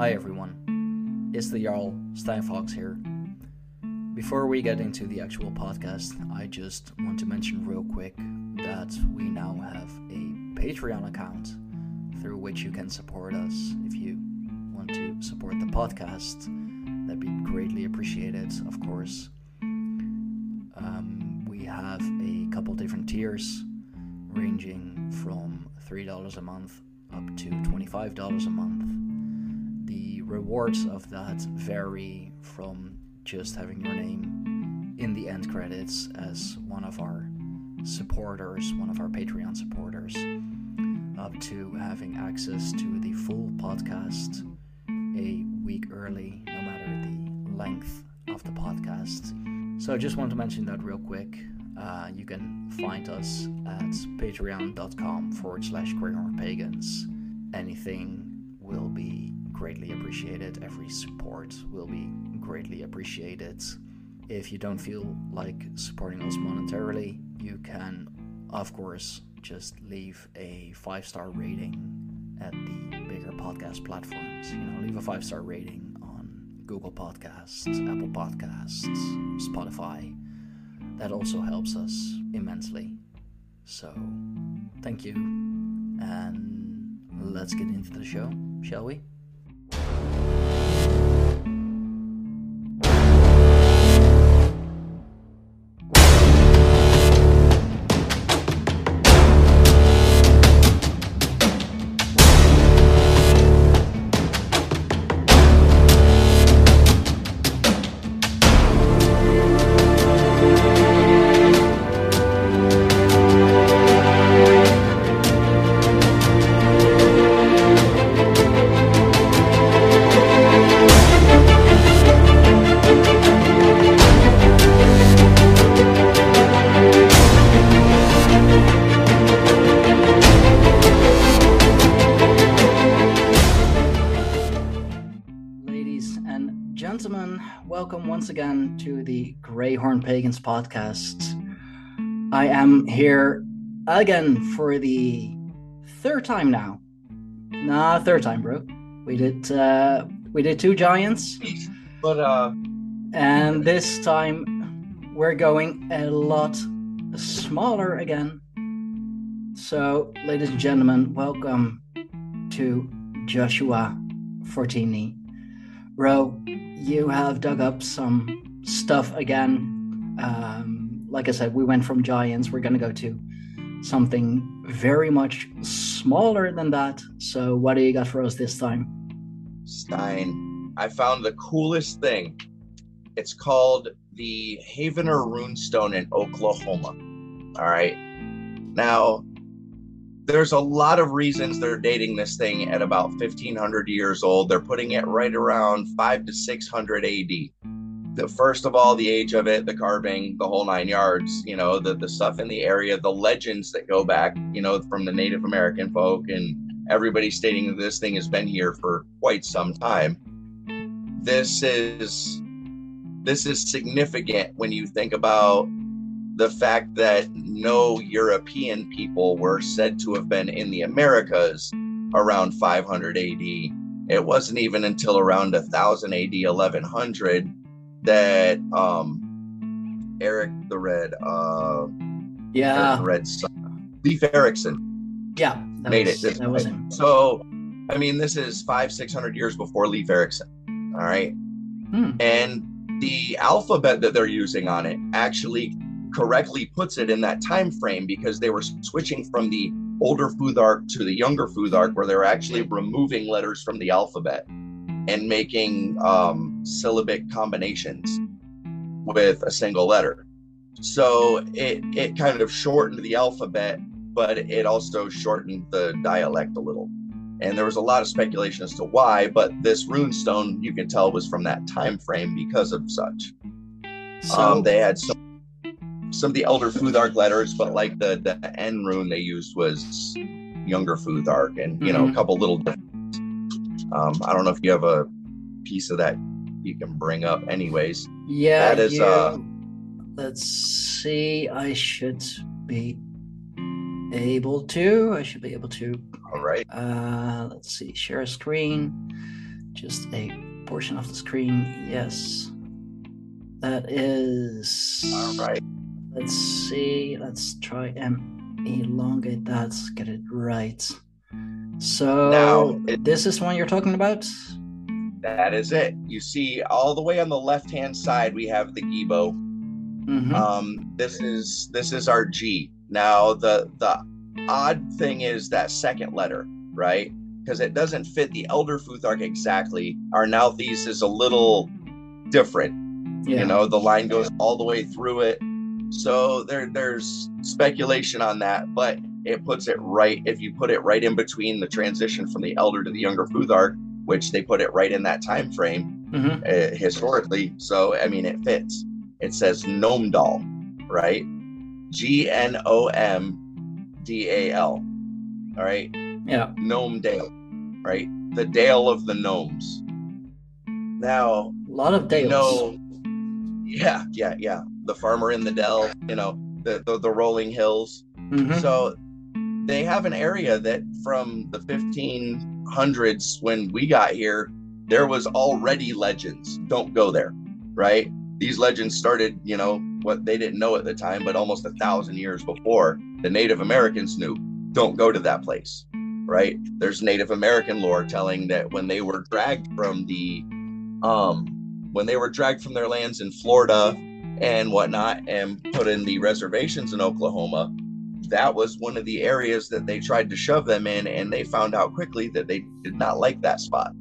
Hi everyone, it's the Jarl Steinfox here. Before we get into the actual podcast, I just want to mention real quick that we now have a Patreon account through which you can support us if you want to support the podcast. That'd be greatly appreciated, of course. Um, we have a couple different tiers ranging from $3 a month up to $25 a month rewards of that vary from just having your name in the end credits as one of our supporters, one of our Patreon supporters, up to having access to the full podcast a week early, no matter the length of the podcast. So I just want to mention that real quick. Uh, you can find us at patreon.com forward slash pagans. Anything will be greatly appreciated. Every support will be greatly appreciated. If you don't feel like supporting us monetarily, you can, of course, just leave a five star rating at the bigger podcast platforms. You know, leave a five star rating on Google Podcasts, Apple Podcasts, Spotify. That also helps us immensely. So, thank you, and let's get into the show, shall we? Pagans podcast. I am here again for the third time now. Nah, third time, bro. We did uh we did two giants. But uh and this time we're going a lot smaller again. So, ladies and gentlemen, welcome to Joshua Fortini. Bro, you have dug up some stuff again. Um, like I said, we went from giants. We're going to go to something very much smaller than that. So, what do you got for us this time? Stein, I found the coolest thing. It's called the Heavener Runestone in Oklahoma. All right. Now, there's a lot of reasons they're dating this thing at about 1500 years old. They're putting it right around 5 to 600 AD the first of all the age of it the carving the whole nine yards you know the the stuff in the area the legends that go back you know from the native american folk and everybody stating that this thing has been here for quite some time. This is this is significant when you think about the fact that no european people were said to have been in the americas around 500 ad it wasn't even until around 1000 ad 1100 that um Eric the Red, uh, yeah, Eric the Red son, Leif Erikson, yeah, made was, it. that was him. So, I mean, this is five, six hundred years before Leif Erikson. All right, hmm. and the alphabet that they're using on it actually correctly puts it in that time frame because they were switching from the older Futhark to the younger Futhark, where they're actually removing letters from the alphabet and making um, syllabic combinations with a single letter. So it it kind of shortened the alphabet, but it also shortened the dialect a little. And there was a lot of speculation as to why, but this rune stone you can tell was from that time frame because of such. So um, they had some some of the elder Futhark letters, but like the the N rune they used was younger Futhark, and you know mm-hmm. a couple little um, I don't know if you have a piece of that you can bring up, anyways. Yeah, that is. You, uh, let's see. I should be able to. I should be able to. All right. Uh, let's see. Share a screen. just a portion of the screen. Yes. That is. All right. Let's see. Let's try and elongate that. Get it right. So Now, it- this is one you're talking about. That is it. You see, all the way on the left hand side, we have the Gebo. Mhm. Um, this is this is our G. Now the the odd thing is that second letter, right? Because it doesn't fit the Elder Futhark exactly. Our Nauthiz is a little different. yeah. You know, the line goes all the way through it. So there there's speculation on that, but it puts it right if you put it right in between the transition from the elder to the younger Futhark, which they put it right in that time frame Mhm. uh, historically. So I mean, it fits. It says Gnomedal, right? G N O M D A L. All right, Yeah. Gnome Dale, right? The Dale of the Gnomes. Now, A lot of Dales. no, yeah, yeah, yeah. The farmer in the dell, you know, the the, the rolling hills. Mhm. So they have an area that from the 1500s when we got here, there was already legends. Don't go there, right? These legends started, you know, what they didn't know at the time, but almost a thousand years before the Native Americans knew. Don't go to that place, right? There's Native American lore telling that when they were dragged from the, um, when they were dragged from their lands in Florida and whatnot and put in the reservations in Oklahoma, that was one of the areas that they tried to shove them in, and they found out quickly that they did not like that spot.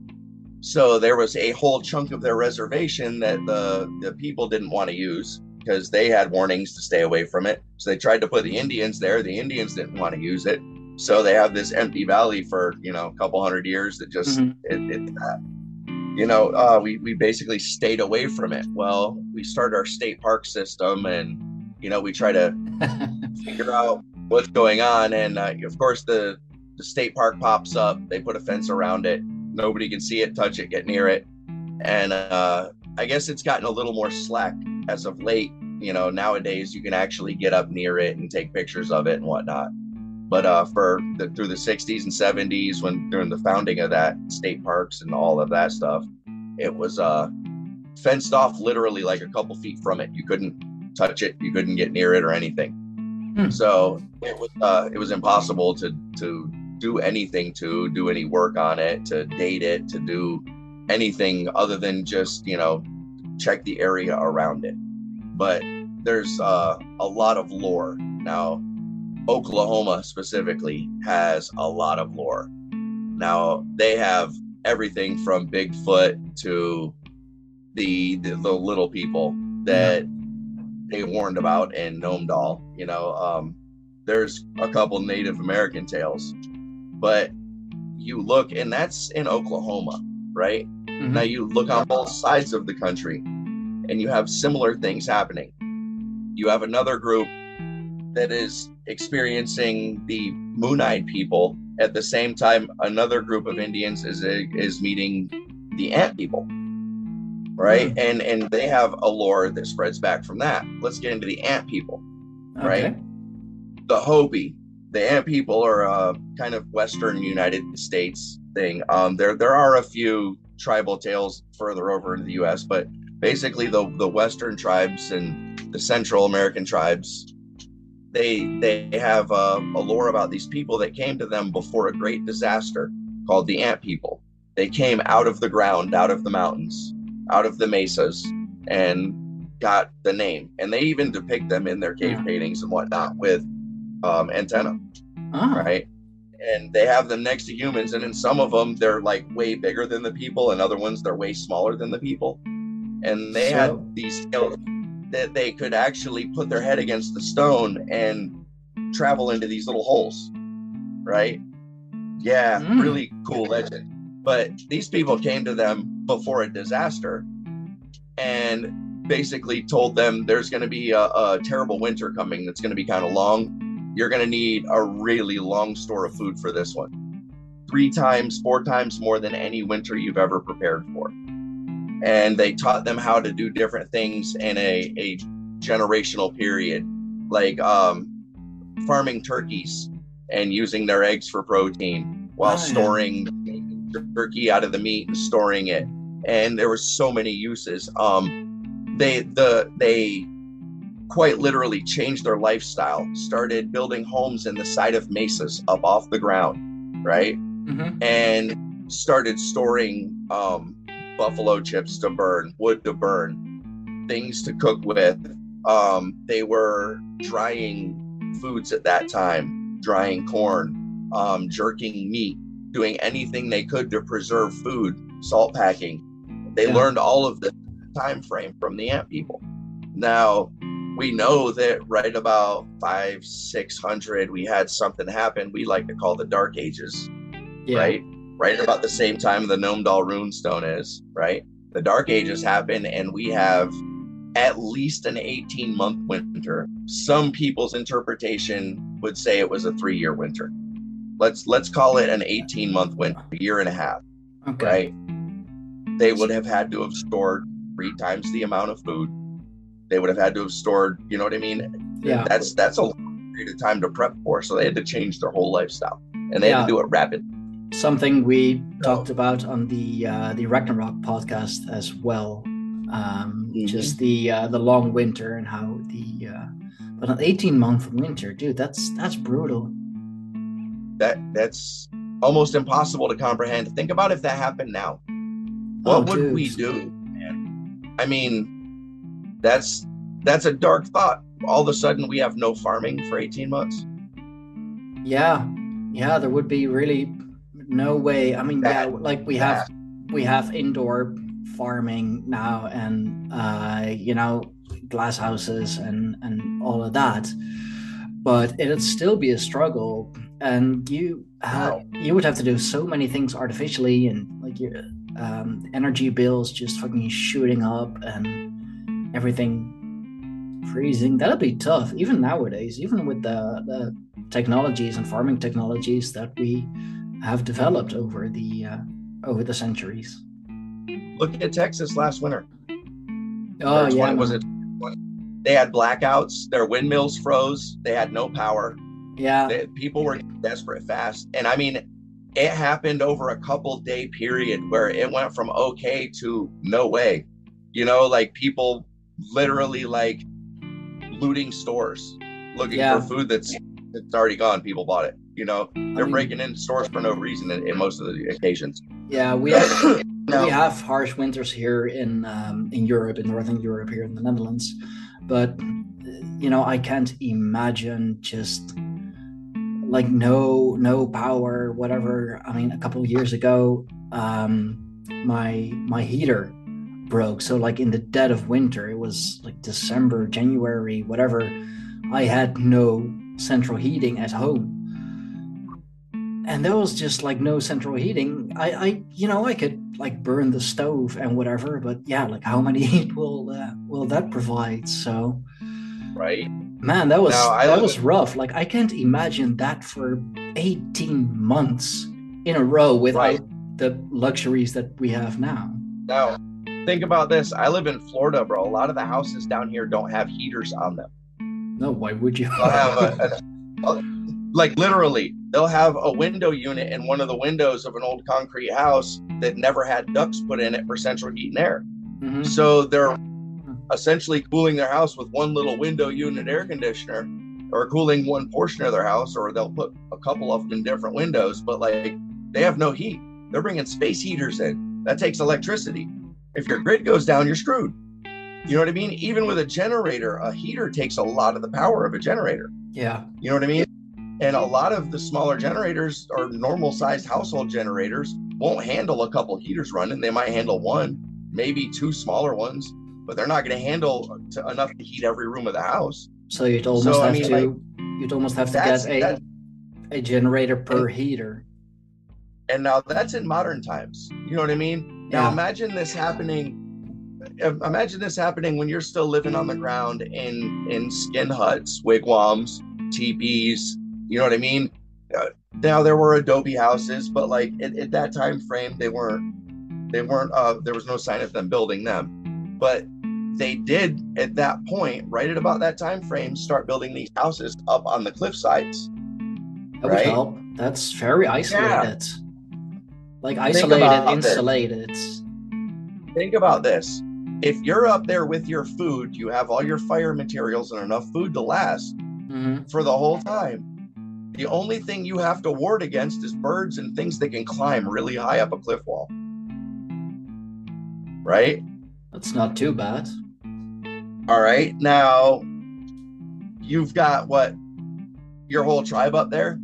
So there was a whole chunk of their reservation that the the people didn't want to use because they had warnings to stay away from it. So they tried to put the Indians there. The Indians didn't want to use it. So they have this empty valley for you know a couple hundred years that just Mhm. it, it uh, you know uh, we we basically stayed away from it. Well, we start our state park system, and you know we try to figure out what's going on. And uh, of course, the the state park pops up. They put a fence around it. Nobody can see it, touch it, get near it. And uh, I guess it's gotten a little more slack as of late. You know, nowadays you can actually get up near it and take pictures of it and whatnot. But uh, for the, through the 60s and 70s, when during the founding of that state parks and all of that stuff, it was uh, fenced off literally like a couple feet from it. You couldn't touch it, you couldn't get near it or anything. Hmm. So it was uh, it was impossible to to do anything to do any work on it, to date it, to do anything other than just you know check the area around it. But there's uh, a lot of lore now. Oklahoma specifically has a lot of lore. Now they have everything from Bigfoot to the the, the little people that they warned about in Gnomedal. You know, um, there's a couple Native American tales, but you look, and that's in Oklahoma, right? Mhm. Now you look on both sides of the country, and you have similar things happening. You have another group that is experiencing the Moon-eyed people at the same time. Another group of Indians is is meeting the Ant people, right? And and they have a lore that spreads back from that. Let's get into the Ant people right? The Hopi. The Ant people are a kind of Western United States thing. Um, there there are a few tribal tales further over in the U.S., but basically the the Western tribes and the Central American tribes, they they have a, a lore about these people that came to them before a great disaster called the Ant people. They came out of the ground, out of the mountains, out of the mesas, and got the name. And they even depict them in their cave Yeah. paintings and whatnot with um, antenna, Ah, right? And they have them next to humans, and in some of them they're like way bigger than the people, and other ones they're way smaller than the people. And they So- had these scales that they could actually put their head against the stone and travel into these little holes, right? Yeah, Mm. really cool legend. But these people came to them before a disaster and basically told them there's going to be a, a terrible winter coming that's going to be kind of long. You're going to need a really long store of food for this one. Three times, four times more than any winter you've ever prepared for. And they taught them how to do different things in a, a generational period, like um, farming turkeys and using their eggs for protein while Oh, yeah. storing jerky out of the meat and storing it. And there were so many uses. Um, they the they quite literally changed their lifestyle. Started building homes in the side of mesas up off the ground, right? Mm-hmm. And started storing um, buffalo chips to burn, wood to burn, things to cook with. Um, they were drying foods at that time, drying corn, um, jerking meat, doing anything they could to preserve food, salt packing. They Yeah. learned all of the time frame from the ant people. Now we know that right about five, six hundred, we had something happen we like to call the Dark Ages Yeah. right? Right about the same time the Gnomedal Runestone is, right? The Dark Ages happen, and we have at least an 18 month winter. Some people's interpretation would say it was a three year winter. Let's let's call it an 18 month winter, a year and a half, Okay. right? They would have had to have stored three times the amount of food. They would have had to have stored, you know what I mean? Yeah. That's that's a long period of time to prep for. So they had to change their whole lifestyle, and they had to do it rapidly. something we talked about on the uh, the Ragnarok podcast as well. Um, Mhm. Just the uh, the long winter and how the uh, but an eighteen month winter, dude, that's that's brutal. that that's almost impossible to comprehend. Think about if that happened now. What Oh, would we do? Man? I mean, that's that's a dark thought. All of a sudden, we have no farming for eighteen months. Yeah, yeah, there would be really no way. I mean, yeah, like we have we have indoor farming now, and uh, you know, glass houses and and all of that, but it'd still be a struggle, and you ha- you would have to do so many things artificially, and like your um, energy bills just fucking shooting up, and everything freezing. That'll be tough, even nowadays, even with the the technologies and farming technologies that we have developed over the uh, over the centuries. Look at Texas last winter. Oh yeah, 20 was it? They had blackouts. Their windmills froze. They had no power. yeah, They, people were desperate fast, and I mean, it happened over a couple day period where it went from okay to no way. You know, like people literally like looting stores, looking Yeah. for food that's it's already gone. People bought it. You know, they're mean- breaking into stores for no reason in, in most of the occasions. yeah. We have No. we have harsh winters here in um, in Europe, in northern Europe, here in the Netherlands, but you know, I can't imagine just like no no power, whatever. I mean, a couple of years ago, um, my my heater broke. So like in the dead of winter, it was like December, January, whatever. I had no central heating at home. And there was just like no central heating. I, I, you know, I could like burn the stove and whatever, but yeah, like how many heat will uh, will that provide? So, Right? man, that was that was rough. Like I can't imagine that for eighteen months in a row without Right. the luxuries that we have now. Now, think about this. I live in Florida, bro. A lot of the houses down here don't have heaters on them. No, why would you? They'll have a, a, like literally, they'll have a window unit in one of the windows of an old concrete house that never had ducts put in it for central heat and air. Mhm. So they're essentially cooling their house with one little window unit air conditioner or cooling one portion of their house, or they'll put a couple of them in different windows, but like they have no heat. They're bringing space heaters in. That takes electricity. If your grid goes down, you're screwed. You know what I mean? Even with a generator, a heater takes a lot of the power of a generator. Yeah, You know what I mean? And a lot of the smaller generators or normal sized household generators won't handle a couple heaters running. They might handle one, maybe two smaller ones, but they're not going to handle to, enough to heat every room of the house. so you'd almost So, I have mean, to like, you'd almost have to get a a generator per heater. and now that's in modern times. You know what I mean? Now Yeah. imagine this happening. Imagine this happening when you're still living on the ground in in skin huts, wigwams, teepees. You know what I mean? Uh, now there were adobe houses, but like at, at that time frame, they weren't. They weren't. Uh, there was no sign of them building them, but they did at that point, right at about that time frame, start building these houses up on the cliff sides. That Right. would help. That's very isolated. Like isolated, this. insulated. think about this if you're up there with your food you have all your fire materials and enough food to last hmm for the whole time the only thing you have to ward against is birds and things that can climb really high up a cliff wall right That's not too bad. all right now you've got what your whole tribe up there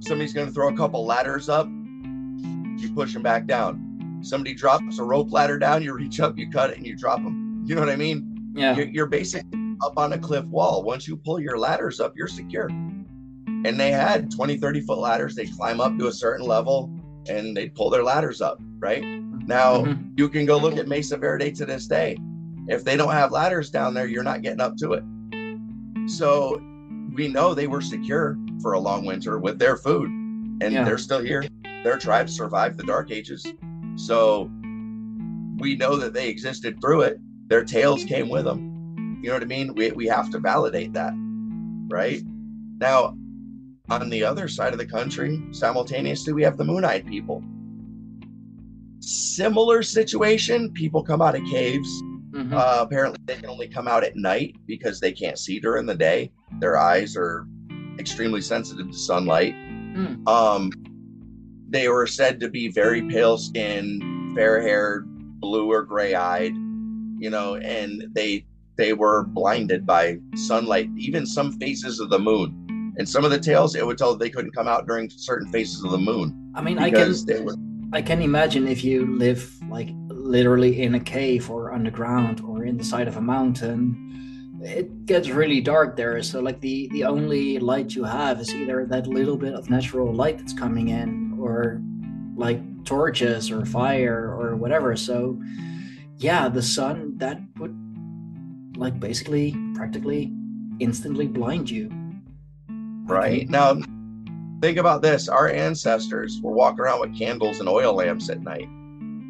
somebody's going to throw a couple ladders up you push them back down. Somebody drops a rope ladder down you reach up you cut it and you drop them you know what i mean? Yeah. you're, you're basically up on a cliff wall. Once you pull your ladders up you're secure. And they had 20 30 foot ladders. They'd climb up to a certain level and they'd pull their ladders up right? Now Mhm. you can go look at mesa verde to this day. If they don't have ladders down there you're not getting up to it. So we know they were secure for a long winter with their food and Yeah. they're still here their tribes survived the dark ages so we know that they existed through it their tails came with them you know what i mean we, we have to validate that right now on the other side of the country simultaneously we have the moon-eyed people similar situation people come out of caves Mhm. uh, apparently, they can only come out at night because they can't see during the day. Their eyes are extremely sensitive to sunlight. Hmm. Um, they were said to be very pale skinned, fair haired, blue or gray eyed, you know, and they they were blinded by sunlight, even some phases of the moon. And some of the tales, it would tell they couldn't come out during certain phases of the moon I mean, I can they were I can imagine if you live like literally in a cave or underground or in the side of a mountain, it gets really dark there. So like the the only light you have is either that little bit of natural light that's coming in or like torches or fire or whatever. So yeah, the sun that would like basically practically instantly blind you. right. Now think about this. Our ancestors were walking around with candles and oil lamps at night.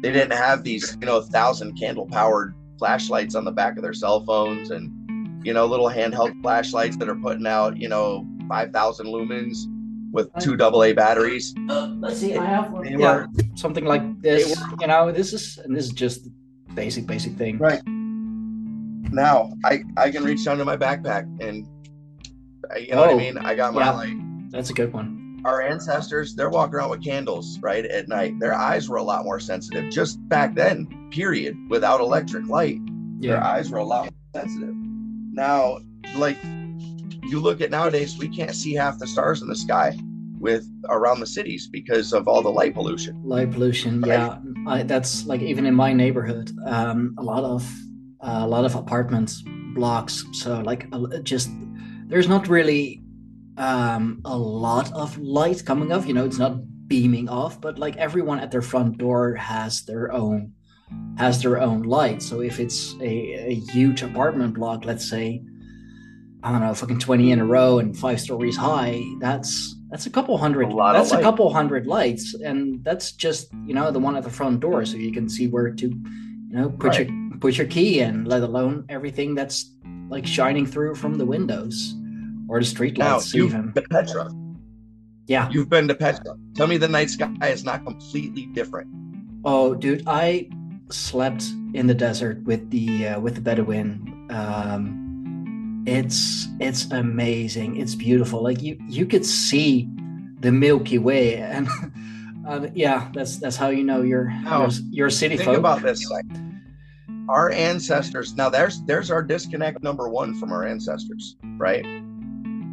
They didn't have these you know thousand candle powered flashlights on the back of their cell phones and you know little handheld flashlights that are putting out you know 5000 lumens with two double a batteries let's see, I have one. They Yeah, were- something like this. You know, this is and this is just basic, basic thing. Right. now i i can reach down to my backpack and I- you know what Oh, i mean i got my yeah. like That's a good one. our ancestors they're walking around with candles right at night their eyes were a lot more sensitive just back then period without electric light their eyes were a lot more sensitive now like you look at nowadays we can't see half the stars in the sky with around the cities because of all the light pollution Light pollution. Right. Yeah, I, that's like even in my neighborhood, um, a lot of uh, a lot of apartments blocks. So like just there's not really um, a lot of light coming off. You know, it's not beaming off, but like everyone at their front door has their own has their own light. So if it's a, a huge apartment block, let's say, I don't know, fucking twenty in a row and five stories high, that's that's a couple hundred. A that's a couple hundred lights, and that's just you know the one at the front door, so you can see where to, you know, put your put your key in. Let alone everything that's like shining through from the windows or the street now lights you've even. petra Yeah. you've been to petra tell me the night sky is not completely different Oh, dude, I slept in the desert with the uh, with the Bedouin. Um, it's it's amazing. It's beautiful. Like you you could see the Milky Way, and uh, yeah, that's that's how you know you're you're a city think folk. about this like, our ancestors now there's there's our disconnect number one from our ancestors right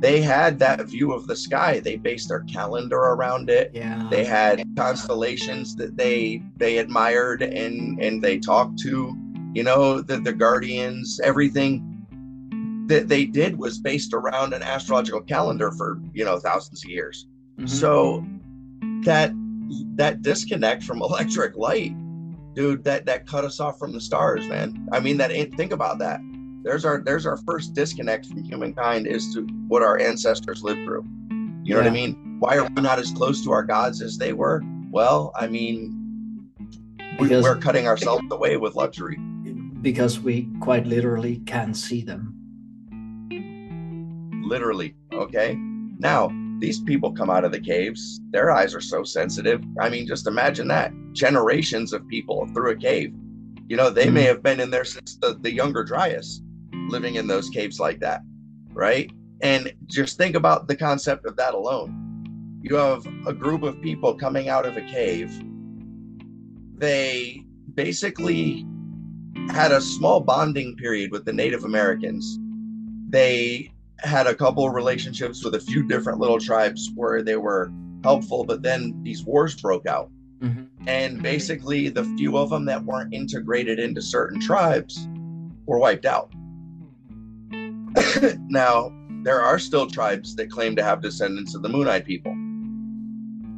they had that view of the sky they based their calendar around it yeah, they had constellations that they they admired and and they talked to you know the, the guardians everything that they did was based around an astrological calendar for you know thousands of years. Mhm. so that that disconnect from electric light dude that that cut us off from the stars man. I mean that ain't think about that. There's our there's our first disconnect from humankind is to what our ancestors lived through. You know what i mean? Why are we not as close to our gods as they were? Well i mean we, we're cutting ourselves away with luxury. because we quite literally can see them. Literally okay now these people come out of the caves, their eyes are so sensitive. I mean, just imagine that generations of people through a cave. You know, they may have been in there since the, the younger Dryas, living in those caves like that, right? And just think about the concept of that alone. You have a group of people coming out of a cave. They basically had a small bonding period with the Native Americans. They had a couple of relationships with a few different little tribes where they were helpful, but then these wars broke out. Mm-hmm. And basically, the few of them that weren't integrated into certain tribes were wiped out. now, there are still tribes that claim to have descendants of the Moon Eyed people.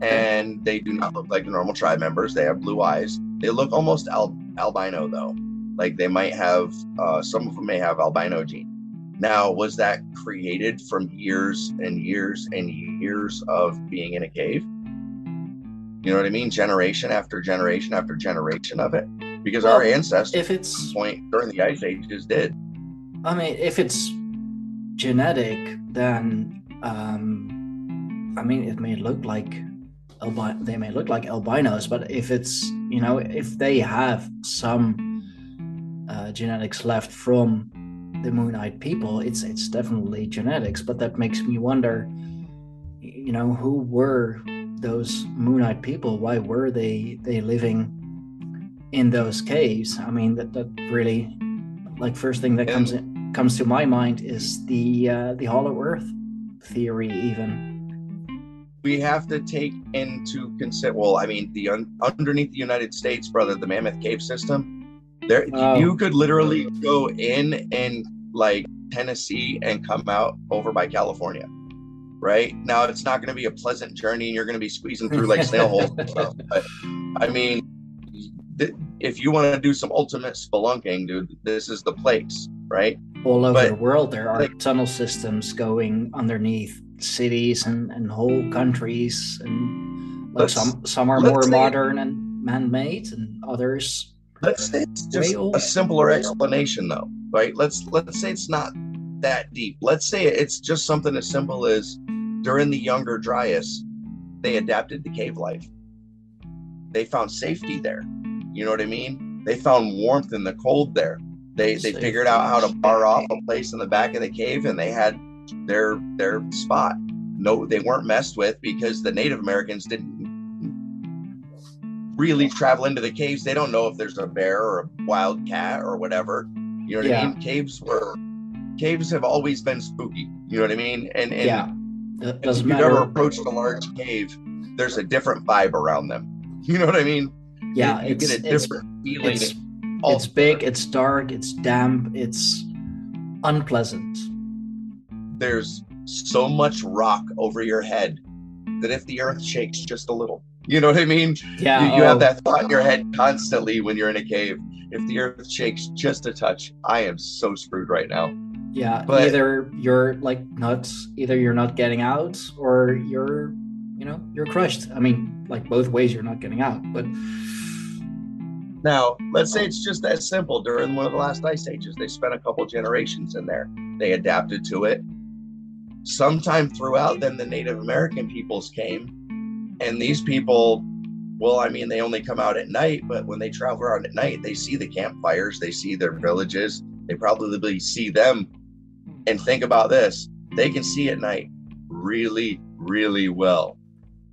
And they do not look like the normal tribe members. They have blue eyes. They look almost al- albino, though. Like they might have, uh, some of them may have albino gene. Now, was that created from years and years and years of being in a cave? You know what I mean? Generation after generation after generation of it. Because well, our ancestors, if it's point during the ice ages, did. I mean, if it's genetic, then um, I mean, it may look like albi- they may look like albinos, but if it's you know, if they have some uh, genetics left from the moon-eyed people it's it's definitely genetics but that makes me wonder you know who were those moon-eyed people? Why were they they living in those caves? I mean that that really like first thing that comes in, comes to my mind is the uh, the hollow earth theory even. We have to take into consider well i mean the un, underneath the united states brother the mammoth cave system there, oh. you could literally go in and like Tennessee and come out over by California. Right now, it's not going to be a pleasant journey, and you're going to be squeezing through like snail holes stuff. But I mean, th- if you want to do some ultimate spelunking, dude, this is the place, right? All over but, the world, there are like, tunnel systems going underneath cities and, and whole countries, and like some some are more modern and man-made, and others Let's say it's just a simpler explanation, though, right? Let's let's say it's not that deep. Let's say it's just something as simple as during the younger Dryas, they adapted to cave life. They found safety there. You know what I mean? They found warmth in the cold there. They they figured out how to bar off a place in the back of the cave, and they had their their spot. No, they weren't messed with because the Native Americans didn't really travel into the caves, they don't know if there's a bear or a wild cat or whatever. You know what yeah. I mean? Caves were caves have always been spooky. You know what I mean? And, and yeah, it doesn't if you've matter. ever approached a large cave, there's a different vibe around them. You know what I mean? Yeah, you, you get a different feeling. It's, it's big, it's dark, it's damp, it's unpleasant. There's so much rock over your head that if the earth shakes just a little, you know what I mean? Yeah. You, you oh. have that thought in your head constantly when you're in a cave. If the earth shakes just a touch, I am so screwed right now. Yeah. But, either you're like nuts, either you're not getting out, or you're, you know, you're crushed. I mean, like both ways, you're not getting out. But now, let's say it's just that simple. During one of the last ice ages, they spent a couple generations in there. They adapted to it. Sometime throughout, then the Native American peoples came and these people, well, I mean, they only come out at night, but when they travel around at night, they see the campfires, they see their villages, they probably see them. And think about this they can see at night really, really well.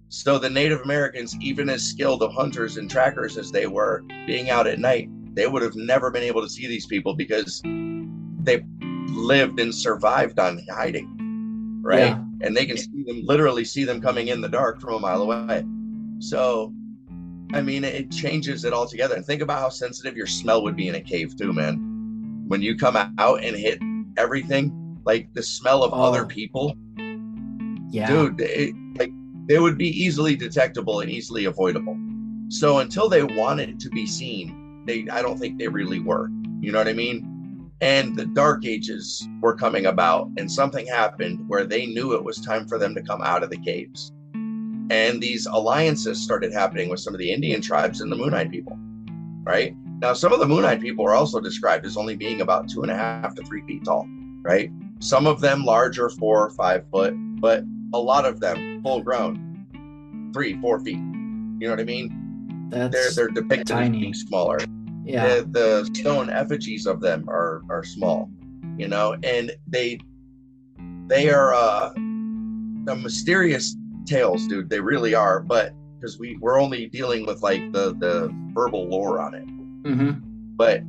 So the Native Americans, even as skilled of hunters and trackers as they were, being out at night, they would have never been able to see these people because they lived and survived on hiding, right? Yeah and they can see them literally see them coming in the dark from a mile away. So, I mean, it changes it altogether. And think about how sensitive your smell would be in a cave too, man. When you come out and hit everything, like the smell of oh. other people. Yeah, dude, it, like they would be easily detectable and easily avoidable. So until they wanted to be seen, they I don't think they really were. You know what I mean? And the dark ages were coming about and something happened where they knew it was time for them to come out of the caves and these alliances started happening with some of the indian tribes and the moon-eyed people right now some of the moon-eyed people are also described as only being about two and a half to three feet tall right some of them larger four or five foot but a lot of them full grown, three, four feet. You know what I mean? That's They're they're depicted as tiny. being smaller. Yeah. The, the stone effigies of them are are small, you know, and they they are uh the mysterious tales, dude. They really are, but because we we're only dealing with like the the verbal lore on it, hmm but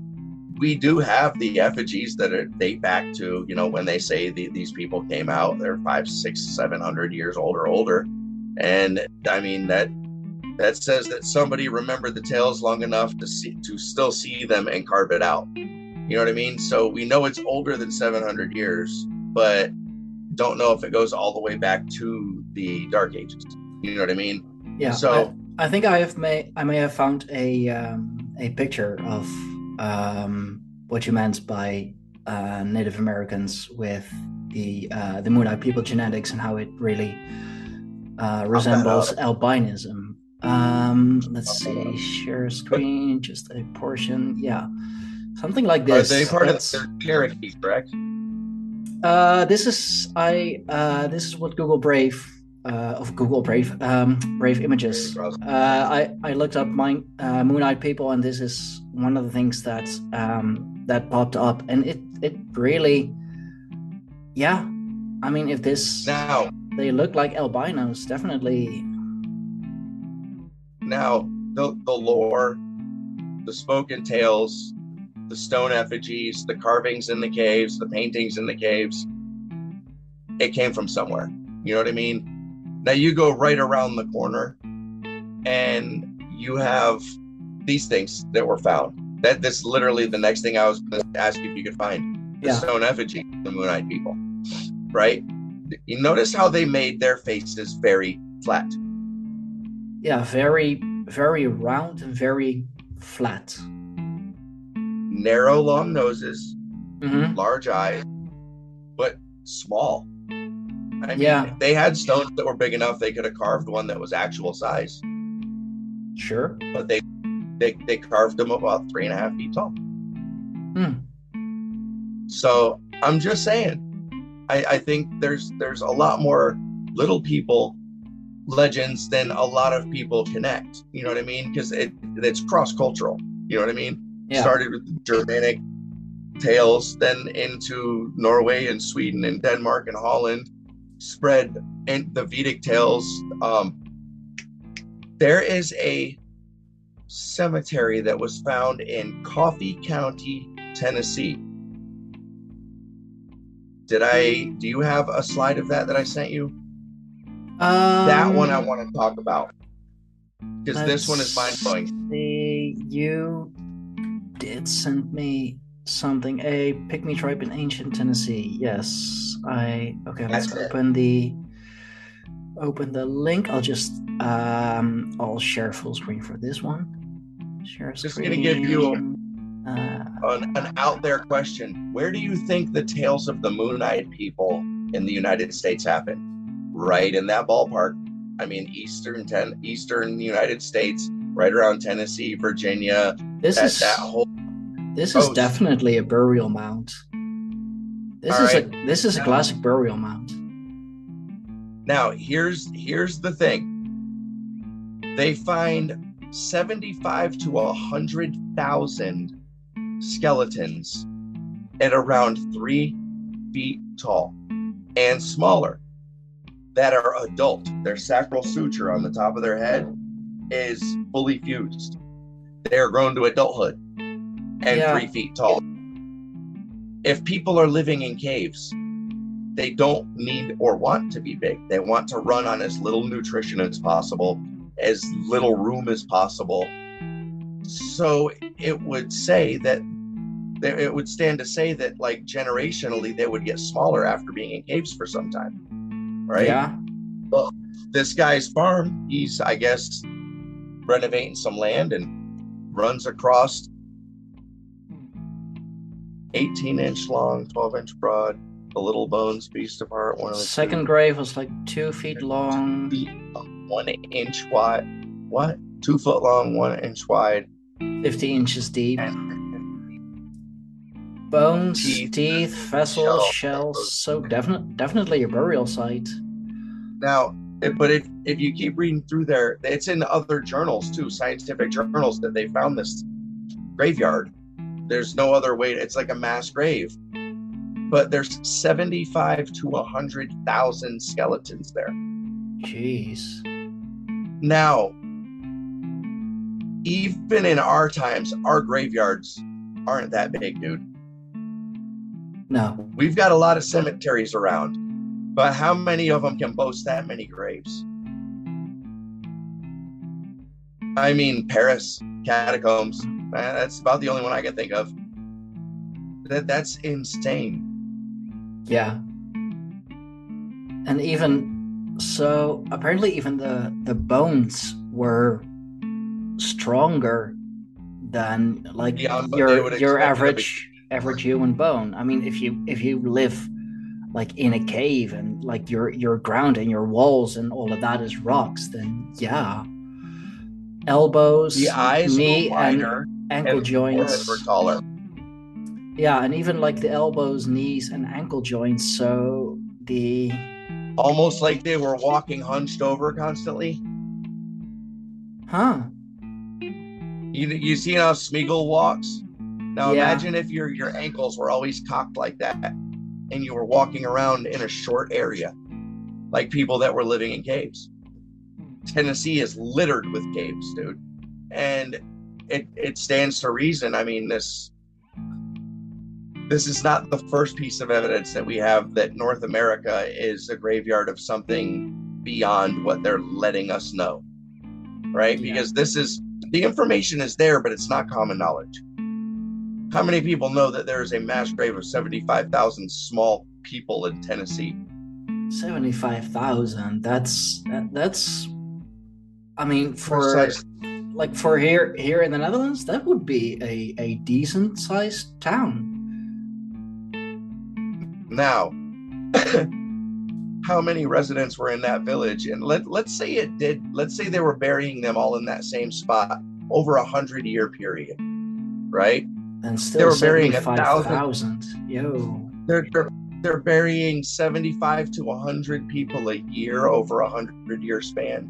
we do have the effigies that are, date back to you know when they say the, these people came out they're five six seven hundred years old or older and i mean that that says that somebody remembered the tales long enough to see to still see them and carve it out you know what i mean so we know it's older than 700 years but don't know if it goes all the way back to the dark ages you know what i mean Yeah. So- I, I think I have may I may have found a um, a picture of um, what you meant by uh, Native Americans with the uh, the Moon-eyed people genetics and how it really uh, resembles albinism. Um, let's see, share screen, just a portion. Yeah, something like this. are they part of That's- their Cherokee, correct uh, this is I. Uh, this is what Google Brave uh, of Google Brave um, Brave Images. Uh, I I looked up my uh, Moon-eyed people, and this is one of the things that um, that popped up, and it it really, yeah. I mean, if this now they look like albinos, definitely. Now the the lore, the spoken tales, the stone effigies, the carvings in the caves, the paintings in the caves, it came from somewhere. You know what I mean? Now you go right around the corner and you have these things that were found. That that's literally the next thing I was going to ask you if you could find the Yeah. stone effigy of the Moon-eyed people, right? You notice how they made their faces very flat. Yeah, very very round and very flat. narrow, long noses, hmm large eyes, but small. I mean, Yeah. if they had stones that were big enough, they could have carved one that was actual size, Sure. but they they, they carved them about three and a half feet tall. Hmm. So I'm just saying, I, I think there's there's a lot more little people legends than a lot of people connect. You know what I mean? Because it it's cross cultural. You know what I mean? Yeah. started with Germanic tales, then into Norway and Sweden and Denmark and Holland, spread and the Vedic tales. Um, there is a cemetery that was found in Coffee County, Tennessee. Did I? Do you have a slide of that that I sent you? That one I Um, want to talk about because this one is mind blowing. See, you did send me something. A pygmy tribe in ancient Tennessee. Yes, I. Okay, let's it. open the open the link. I'll just um I'll share full screen for this one. Share Just screen. gonna give you Uh, an, an out there question. Where do you think the tales of the Moon-eyed people in the United States happen? Right in that ballpark. I mean, eastern ten, eastern United States, right around Tennessee, Virginia. this That is that whole this is oh, definitely a burial mound. This All is right. a this is a classic burial mound. Now, here's here's the thing. They find 75 to a 100,000 skeletons at around three feet tall and smaller that are adult. Their sacral suture on the top of their head is fully fused. They are grown to adulthood and Yeah. three feet tall. If people are living in caves, they don't need or want to be big. They want to run on as little nutrition as possible, as little room as possible. So it would say that it would stand to say that, like generationally, they would get smaller after being in caves for some time, right? Yeah. This guy's farm, he's, I guess, renovating some land and runs across 18 inch long, 12 inch broad, the little bones pieced apart. One of the two Second grave was like two feet long. feet, one inch wide. What? Two foot long, one inch wide. 50 inches deep. And Bones, Teeth, teeth, vessels, shell. shells. So definitely, definitely a burial site. Now, but if if you keep reading through there, it's in other journals too, scientific journals that they found this graveyard. There's no other way. It's like a mass grave, but there's 75 to 100,000 skeletons there. Jeez. Now, even in our times, our graveyards aren't that big, dude. No. We've got a lot of cemeteries around, but how many of them can boast that many graves? I mean, Paris catacombs. uh, That's about the only one I can think of. That that's insane. Yeah. And even so, apparently, even the the bones were stronger than like they your your average average human bone. I mean, if you if you live like in a cave and like your your ground and your walls and all of that is rocks, then yeah, elbows, The eyes knee, and ankle and joints were taller. yeah, and even like the elbows, knees, and ankle joints. So the Almost like they were walking hunched over constantly. huh? You you see how Smeagol walks? Now Yeah. imagine if your your ankles were always cocked like that, and you were walking around in a short area, like people that were living in caves. Tennessee is littered with caves, dude, and it it stands to reason. I mean this. This is not the first piece of evidence that we have that North America is a graveyard of something beyond what they're letting us know. Right? Yeah. Because this is the information is there, but it's not common knowledge. How many people know that there is a mass grave of 75,000 small people in Tennessee? Seventy-five thousand. That's that, that's. I mean, for like for here here in the Netherlands, that would be a a decent sized town. Now, how many residents were in that village? And let, let's say it did, let's say they were burying them all in that same spot over a hundred year period, right? And still were burying a thousand. Yo. They're, they're, they're burying 75 to 100 people a year over a hundred year span.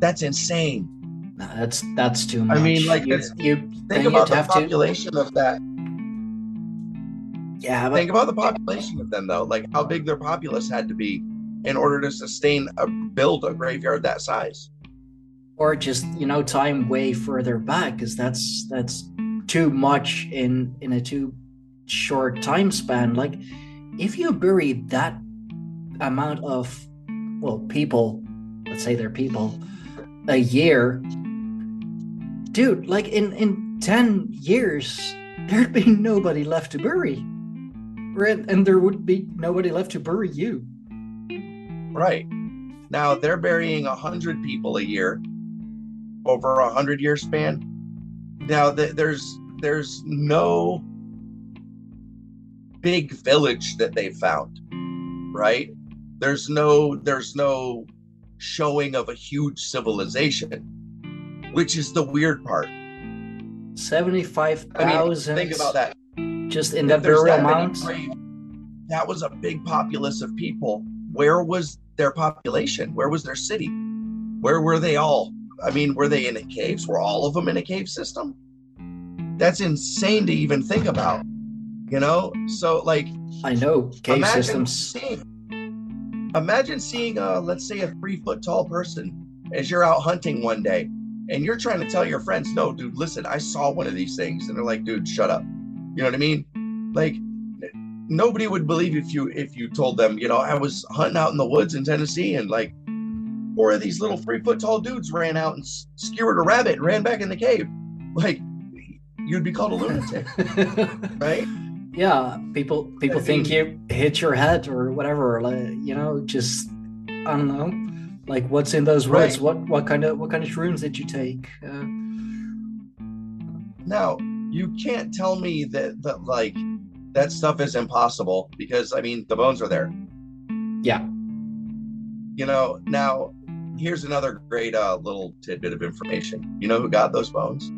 That's insane. No, that's that's too much. I mean, like, you, you Think about the have to. population of that. Yeah, but Think about the population of them, though. Like how big their populace had to be in order to sustain a build a graveyard that size. or just you know time way further back because that's that's too much in in a too short time span like if you bury that amount of well people let's say they're people a year dude like in in 10 years there'd be nobody left to bury right and there would be nobody left to bury you Right. Now they're burying a hundred people a year over a hundred year span. Now th- there's there's no big village that they found, right? There's no there's no showing of a huge civilization, which is the weird part. I mean, 75,000 think about that. just in that burial that that was a big populace of people. Where was their population? Where was their city? Where were they all? I mean, were they in the caves? Were all of them in a cave system? That's insane to even think about. You know? So like I know cave imagine systems. seeing imagine seeing uh let's say a three foot tall person as you're out hunting one day and you're trying to tell your friends, no, dude, listen, I saw one of these things. And they're like, dude, shut up. You know what I mean? Like nobody would believe if you if you told them, you know, I was hunting out in the woods in Tennessee and like four of these little three foot tall dudes ran out and skewered a rabbit and ran back in the cave. Like you'd be called a lunatic, right? yeah, people people I think mean- you hit your head or whatever. Like, you know, just I don't know. Like what's in those woods? Right. What what kind of what kind of shrooms did you take? Uh, Now, you can't tell me that that like that stuff is impossible because I mean the bones are there. yeah. You know, now here's another great uh, little tidbit of information. You know who got those bones?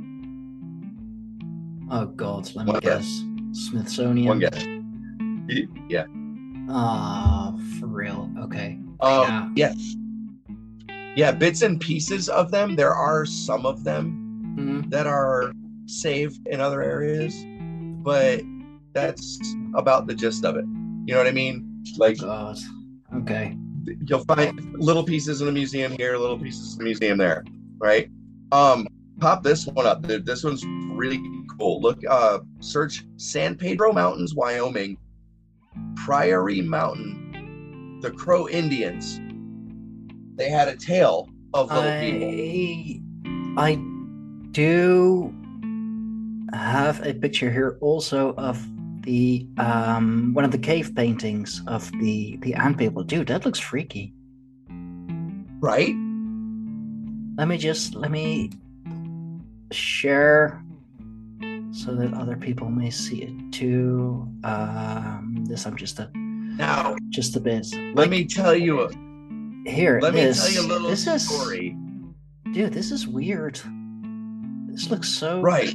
Oh God, let me One guess. guess. Smithsonian. One guess. Yeah. Ah, for real. Okay. Um, Yeah. Yes. yeah, bits and pieces of them. There are some of them Mhm. that are saved in other areas, but that's about the gist of it. You know what I mean? Like God. Okay. You'll find little pieces in the museum here, little pieces in the museum there, right? Um, pop this one up. Th- This one's really cool. Look, uh, search San Pedro Mountains, Wyoming, Pryor Mountain, the Crow Indians. They had a tale of little people. I I do have a picture here also of the um one of the cave paintings of the the ant people. Dude, that looks freaky. Right? Let me just let me share so that other people may see it too. Um this I'm just a Now, just a bit. let me tell you. A, Here, let me tell you a little this is story. dude, this is weird. This looks so Right.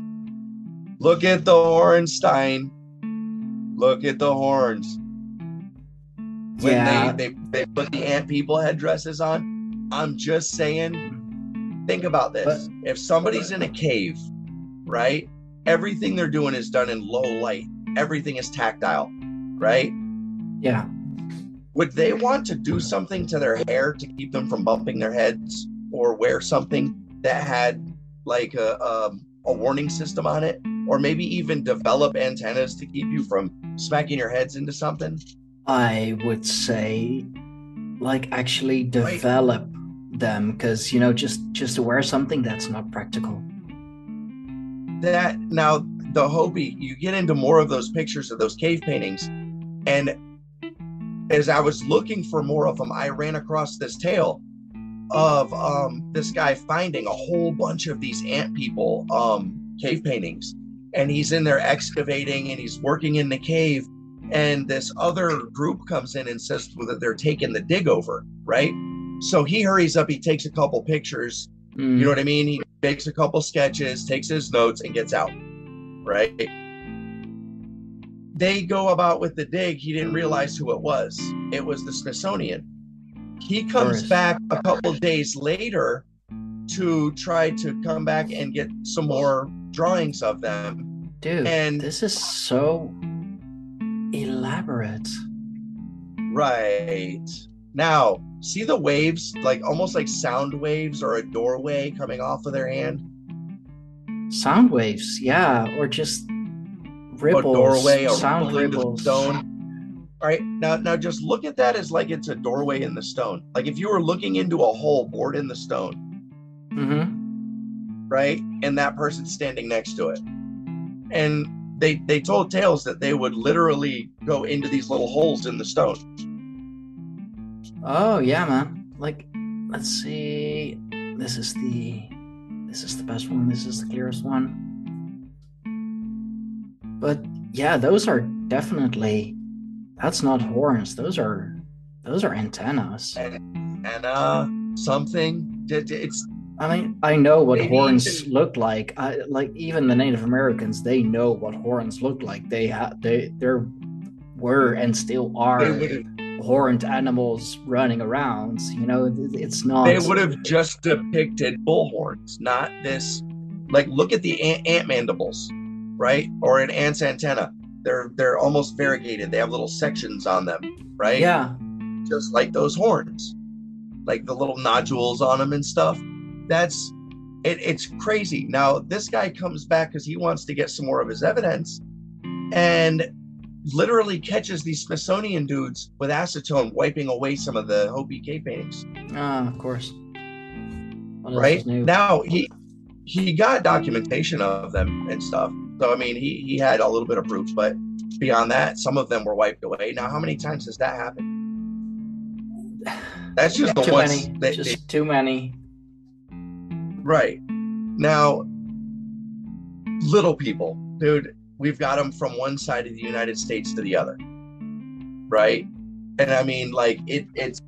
Look at the Hornstein. Look at the horns. When Yeah. they, they, they put the ant people headdresses on, I'm just saying, think about this. if somebody's in a cave, right? Everything they're doing is done in low light. Everything is tactile, right? Yeah. Would they want to do something to their hair to keep them from bumping their heads or wear something that had like a, um, a warning system on it? Or maybe even develop antennas to keep you from smacking your heads into something? I would say, like, actually Right. develop them because you know, just just to wear something that's not practical. that now the Hopi, you get into more of those pictures of those cave paintings, and as I was looking for more of them, I ran across this tale of um, this guy finding a whole bunch of these ant people um, cave paintings, and he's in there excavating and he's working in the cave, and this other group comes in and says that they're taking the dig over, right? So he hurries up, he takes a couple pictures, Mm, you know what I mean? He makes a couple sketches, takes his notes, and gets out. Right? They go about with the dig. He didn't realize who it was. It was the Smithsonian. He comes back a couple days later to try to come back and get some more drawings of them. dude, and- this is so elaborate. Right. Now, see the waves, like almost like sound waves or a doorway coming off of their hand? Sound waves, yeah, or just ripples. a doorway, sound ripple ripples. stone. All right, now now just look at that as like it's a doorway in the stone. Like if you were looking into a hole bored in the stone, Mm-hmm. Right? And that person's standing next to it. And they they told tales that they would literally go into these little holes in the stone. Oh yeah, man. Like, let's see. This is the this is the best one. This is the clearest one. But yeah, those are definitely that's not horns. Those are those are antennas. And uh something it's I mean, I know what Maybe horns even- look like. I like even the Native Americans, they know what horns look like. They have they there were and still are horned animals running around. You know, it's not they would have just depicted bull horns, not this. Like, look at the ant, ant mandibles, right? Or an ant's antenna. They're they're almost variegated. They have little sections on them, right? Yeah. Just like those horns, like the little nodules on them and stuff. That's it, it's crazy. Now this guy comes back because he wants to get some more of his evidence, and literally catches these Smithsonian dudes with acetone wiping away some of the Hopi cave paintings Ah, of course. Right now he he got documentation of them and stuff so i mean he he had a little bit of proof but beyond that some of them were wiped away now how many times has that happened that's just the too ones many. that just too many. Right now little people dude we've got them from one side of the united states to the other right and i mean like it it's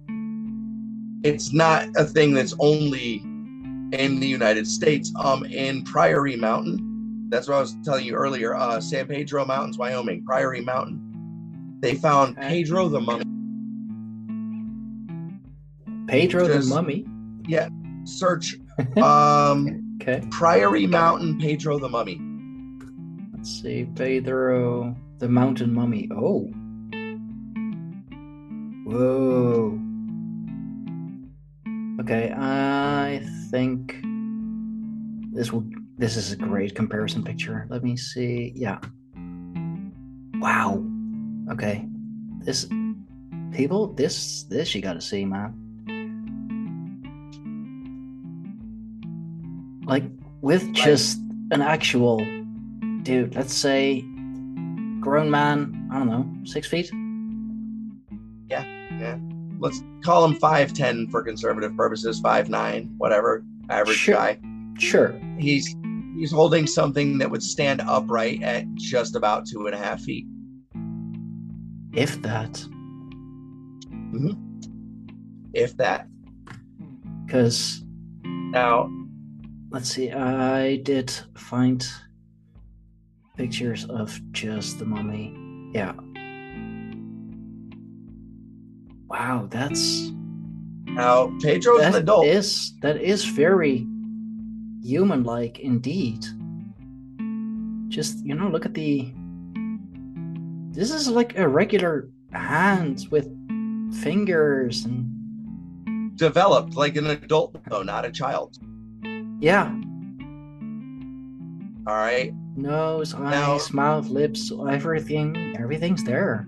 it's not a thing that's only in the United States. Um, in Pryor Mountain, that's what I was telling you earlier. Uh, San Pedro Mountains, Wyoming, Pryor Mountain. They found Pedro the mummy. Pedro Just- the mummy. Yeah, search um, Okay. Pryor Mountain Pedro the Mummy. Let's see. Pedro the Mountain Mummy. Oh. Whoa. Okay, I think this will this is a great comparison picture. Let me see. Yeah. Wow. Okay. This people this this you gotta see, man. Like with just an actual dude, let's say grown man, I don't know, six feet? Yeah, yeah. Let's call him 5'10 for conservative purposes, 5'9, whatever, average Sure. guy. Sure. He's he's holding something that would stand upright at just about two and a half feet. If that. Hmm. If that. Because Now, let's see, I did find pictures of just the mummy. Yeah. Wow, that's now Pedro's an adult. is that is very human like indeed. Just you know, look at the this is like a regular hand with fingers and developed like an adult though, not a child. Yeah, All right. nose, Now- eyes, mouth, lips, everything everything's there.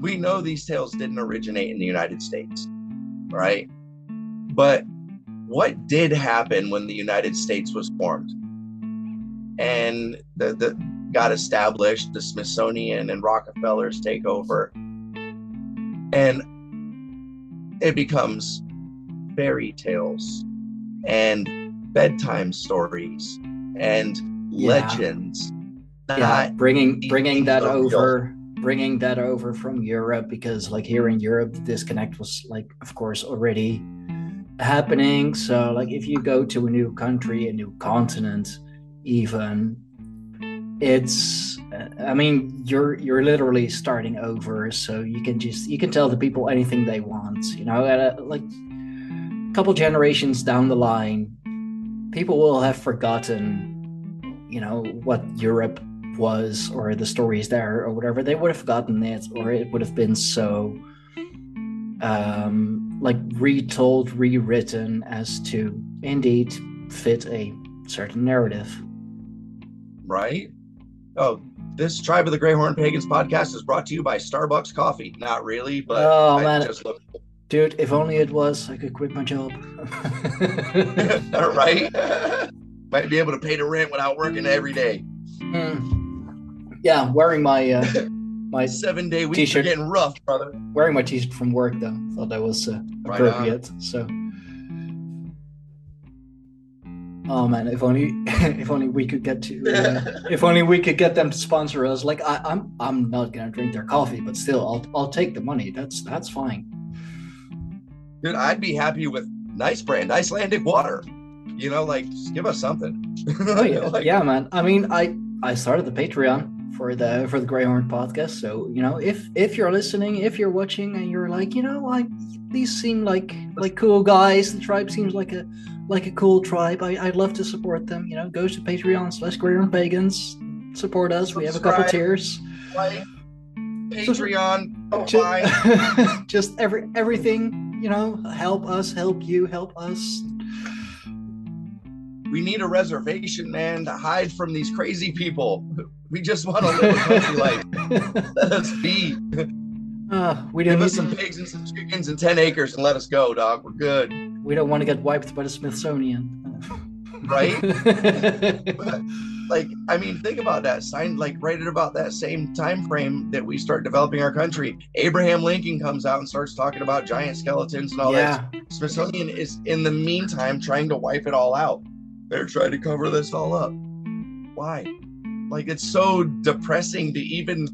we know these tales didn't originate in the United States, right? But what did happen when the United States was formed and the, the got established, the Smithsonian and Rockefellers take over, and it becomes fairy tales and bedtime stories and Yeah. legends. yeah, bringing bringing that over bringing that over from Europe because like here in Europe the disconnect was like of course already happening so like if you go to a new country a new continent even it's I mean you're you're literally starting over so you can just you can tell the people anything they want you know like couple generations down the line people will have forgotten you know what Europe was or the stories there or whatever they would have gotten it or it would have been so um like retold rewritten as to indeed fit a certain narrative right? Oh, this Tribe of the Greyhorn Pagans podcast is brought to you by Starbucks Coffee. Not really, but Oh, I man. just look dude if only it was i could quit my job right. Might be able to pay the rent without working every day. Hmm. yeah wearing my uh my Seven day weeks are T-shirt. getting rough, brother. wearing my t-shirt from work though thought that was uh, Right appropriate so oh man if only if only we could get to uh, if only we could get them to sponsor us like I, i'm i'm not gonna drink their coffee but still i'll i'll take the money that's that's fine Dude, I'd be happy with nice brand, Icelandic water. You know, like just give us something. oh yeah. Like, yeah man. I mean i i started the patreon for the for the greyhorn podcast. So you know if if you're listening if you're watching and you're like you know like these seem like like cool guys. The tribe seems like a like a cool tribe. I, i'd love to support them. You know go to patreon slash greyhorn pagans. Support us. We have a couple tiers. Like, Patreon, just, just every everything you know help us help you help us We need a reservation, man, to hide from these crazy people. We just want to live a country life. Let us be. uh, we Give us some pigs and some chickens and 10 acres and let us go, dog. We're good. we don't want to get wiped by the Smithsonian. Right? Like, I mean, think about that. Signed like right at about that same time frame that we start developing our country. Abraham Lincoln comes out and starts talking about giant skeletons and all yeah, that. Smithsonian is in the meantime trying to wipe it all out. They're trying to cover this all up. Why? Like it's so depressing to even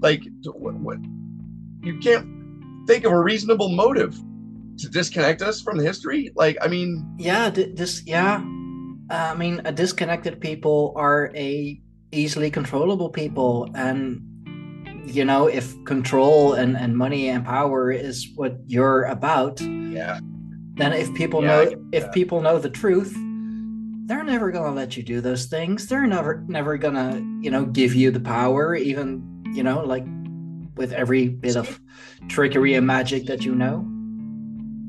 like to- what, what you can't think of a reasonable motive to disconnect us from history. Like I mean, yeah, this, yeah. I mean, uh, disconnected people are a easily controllable people, and you know, if control and, and money and power is what you're about, Yeah. then if people Yeah, know if that. people know the truth, they're never gonna let you do those things. They're never never gonna, you know, give you the power, even, you know, like with every bit of trickery and magic that you know.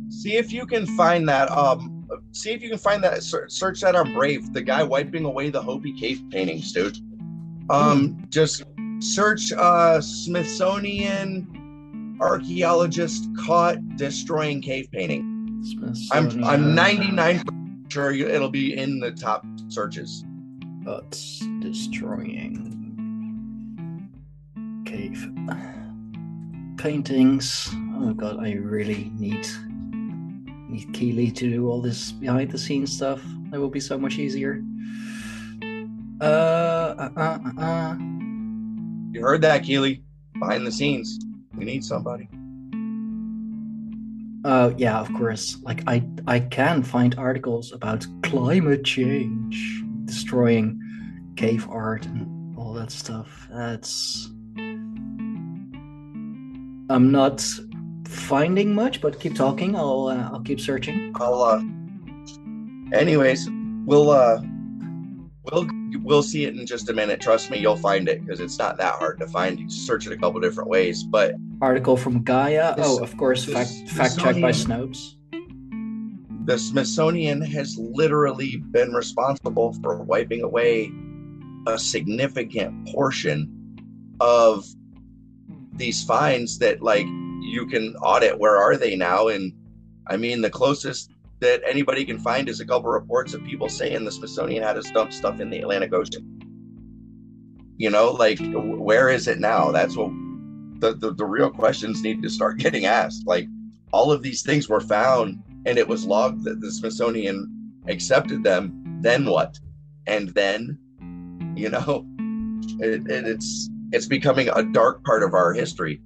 See if you can find that. Um, see if you can find that. Search that on Brave. The guy wiping away the Hopi cave paintings, dude. Um, just search uh Smithsonian archaeologist caught destroying cave painting. I'm I'm 99 sure you- it'll be in the top searches. Destroying cave paintings. Oh god, I really need need Keely to do all this behind the scenes stuff. That will be so much easier. Uh, uh, uh, uh, uh. You heard that, Keely? Behind the scenes, we need somebody. Oh yeah, of course. Like I I can find articles about climate change destroying cave art and all that stuff. That's I'm not finding much, but keep talking. I'll uh, I'll keep searching. I'll uh anyways, we'll uh we'll we'll see it in just a minute. Trust me, you'll find it because it's not that hard to find. You search it a couple different ways. But Article from Gaia. This- oh, of course, this fact fact checked by Snopes. the Smithsonian has literally been responsible for wiping away a significant portion of these finds that like you can audit where are they now. And i mean the closest that anybody can find is a couple reports of people saying the smithsonian had to dump stuff in the atlantic ocean. You know like where is it now? That's what the, the, the real questions need to start getting asked. Like all of these things were found and it was logged that the Smithsonian accepted them, then what? And then, you know, it, it, it's it's becoming a dark part of our history.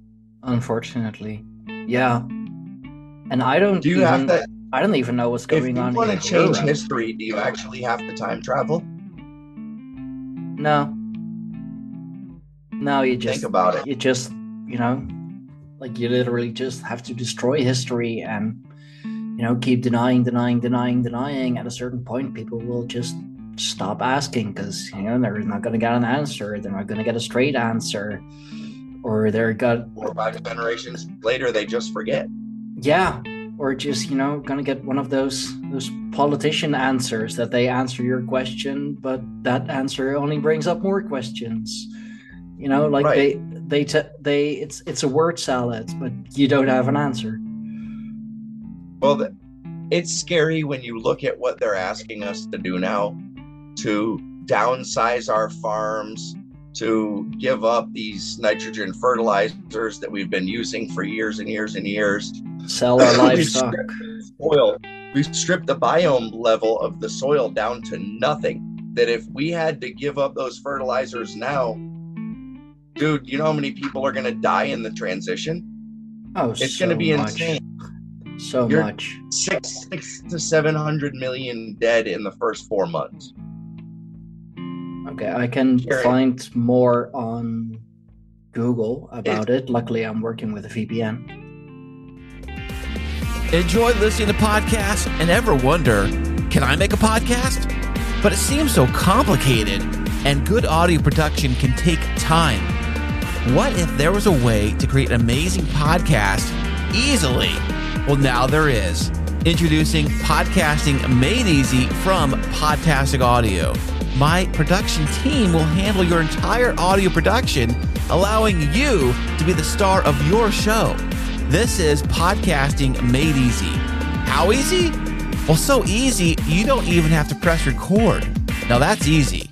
Unfortunately, yeah. And I don't. Do you even, have to? I don't even know what's going If going you on. want to change Europe. history, do you actually have to time travel? No. No, you just Think about it. You just, you know, like you literally just have to destroy history and you know keep denying, denying, denying, denying. At a certain point, people will just stop asking because you know they're not going to get an answer. They're not going to get a straight answer, or they're got or five generations later, they just forget. yeah, or just you know gonna get one of those those politician answers that they answer your question, but that answer only brings up more questions. You know, like Right. they they t- they it's it's a word salad, but you don't have an answer. Well, the, it's scary when you look at what they're asking us to do now to downsize our farms, to give up these nitrogen fertilizers that we've been using for years and years and years. Sell our livestock. soil. We've stripped the biome level of the soil down to nothing. That if we had to give up those fertilizers now, dude, you know how many people are going to die in the transition? Oh, It's so going to be much. insane. So You're- much. six six to seven hundred million dead in the first four months. Okay, I can Scary. find more on Google about it. Luckily, I'm working with a VPN. Enjoy listening to podcasts and ever wonder, can I make a podcast? But it seems so complicated, and good audio production can take time. What if there was a way to create an amazing podcast easily? Well, now there is. Introducing Podcasting Made Easy from Podtastic Audio. My production team will handle your entire audio production, allowing you to be the star of your show. This is Podcasting Made Easy. How easy? Well, so easy, you don't even have to press record. Now that's easy.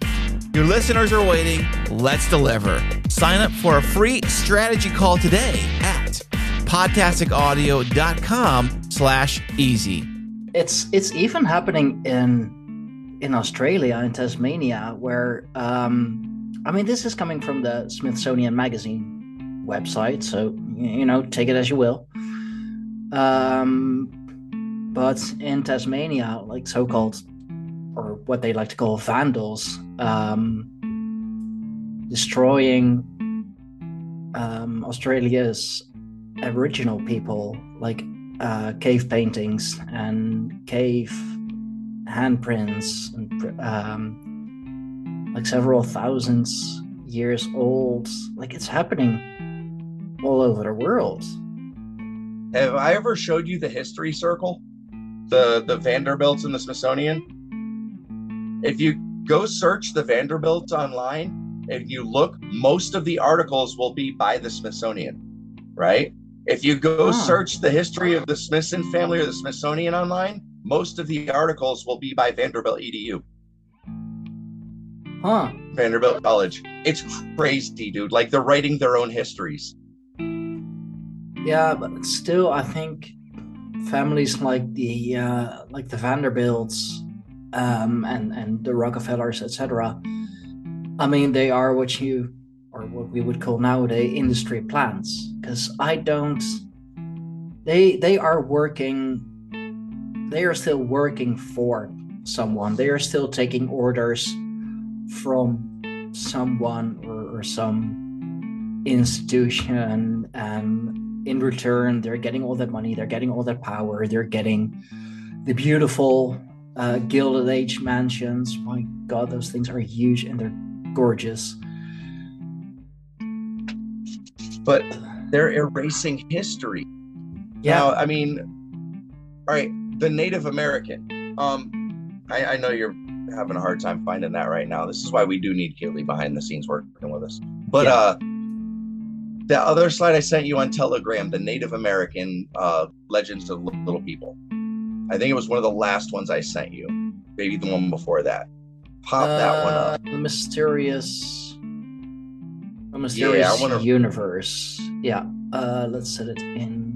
Your listeners are waiting. Let's deliver. Sign up for a free strategy call today at podtasticaudio.com slash easy. it's it's even happening in in Australia in Tasmania where um I mean this is coming from the Smithsonian magazine website so you know take it as you will. Um but in Tasmania like so-called or what they like to call vandals um destroying um, Australia's Aboriginal people, like uh, cave paintings and cave handprints, and, um, like several thousands years old. Like it's happening all over the world. Have I ever showed you the history circle? The the Vanderbilts and the Smithsonian? If you go search the Vanderbilts online, if you look, most of the articles will be by the Smithsonian, right? If you go Ah. search the history of the Smithson family or the Smithsonian online, most of the articles will be by Vanderbilt EDU, Huh. Vanderbilt College. It's crazy, dude. Like they're writing their own histories. Yeah, but still, I think families like the uh, like the Vanderbilts um, and and the Rockefellers, etc. I mean, they are what you or what we would call nowadays industry plants. Because I don't. They they are working. They are still working for someone. They are still taking orders from someone or, or some institution and in return they're getting all that money they're getting all that power they're getting the beautiful uh, gilded age mansions my god those things are huge and they're gorgeous But they're erasing history. yeah Now, I mean, all right, the Native American. Um, I, I know you're having a hard time finding that right now. This is why we do need Kaylee behind the scenes working with us. But Yeah. uh, the other slide I sent you on Telegram, the Native American uh, legends of little people. I think it was one of the last ones I sent you. Maybe the one before that. Pop that one Uh, up. the mysterious the mysterious wanna- universe yeah uh let's set it in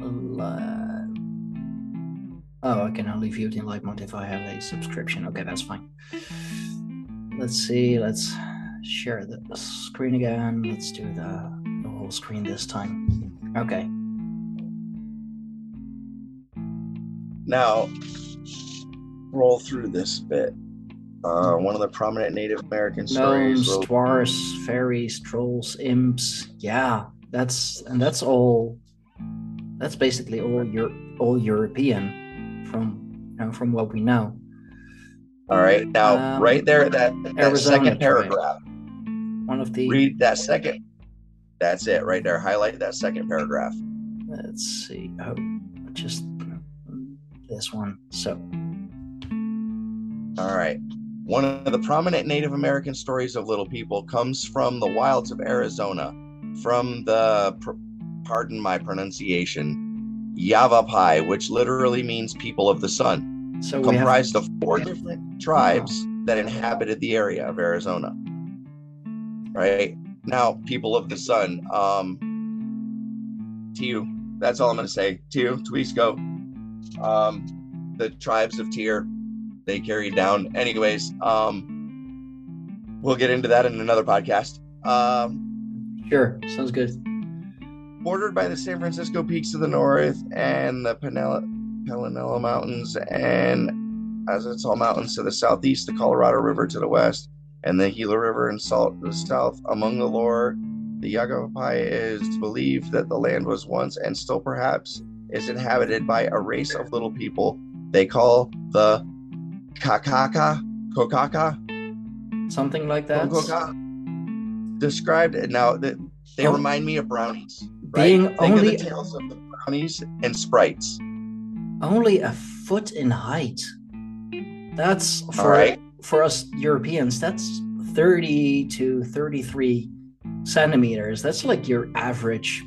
li- oh i can only view it in light mode if i have a subscription okay that's fine let's see let's share the screen again let's do the, the whole screen this time okay Now, roll through this bit. Uh, one of the prominent Native American stories. gnomes, dwarves, fairies, trolls, imps. Yeah, that's and that's all. That's basically all your all European from you know, from what we know. All right. Now, Um, right there, that, that Arizona second trade. paragraph. One of the Read that second. That's it right there. Highlight that second paragraph. let's see. Oh, just this one. So All right. One of the prominent Native American stories of little people comes from the wilds of Arizona, from the, pardon my pronunciation, Yavapai, which literally means people of the sun, so we have comprised of four different tribes that inhabited the area of Arizona. Right now, people of the sun. Um, Tiu. That's all I'm going to say. Tiu, Tuisco. Um, the tribes of Tier, They carried down. Anyways, um, we'll get into that in another podcast. Um, sure sounds good. Bordered by the San Francisco peaks to the north and the Pinaleño Mountains and Azatol Mountains to the southeast, the Colorado River to the west, and the Gila River and Salt to the south. Among the lore, the Yavapai is believed that the land was once and still perhaps is inhabited by a race of little people they call the Kakaka, Kokaka, Something like that. Kokaka. Described it. now that they Oh. remind me of brownies. Right? Being Think only- of the tales of the brownies and sprites. Only a foot in height. That's for right. for us Europeans. That's thirty to thirty-three centimeters. That's like your average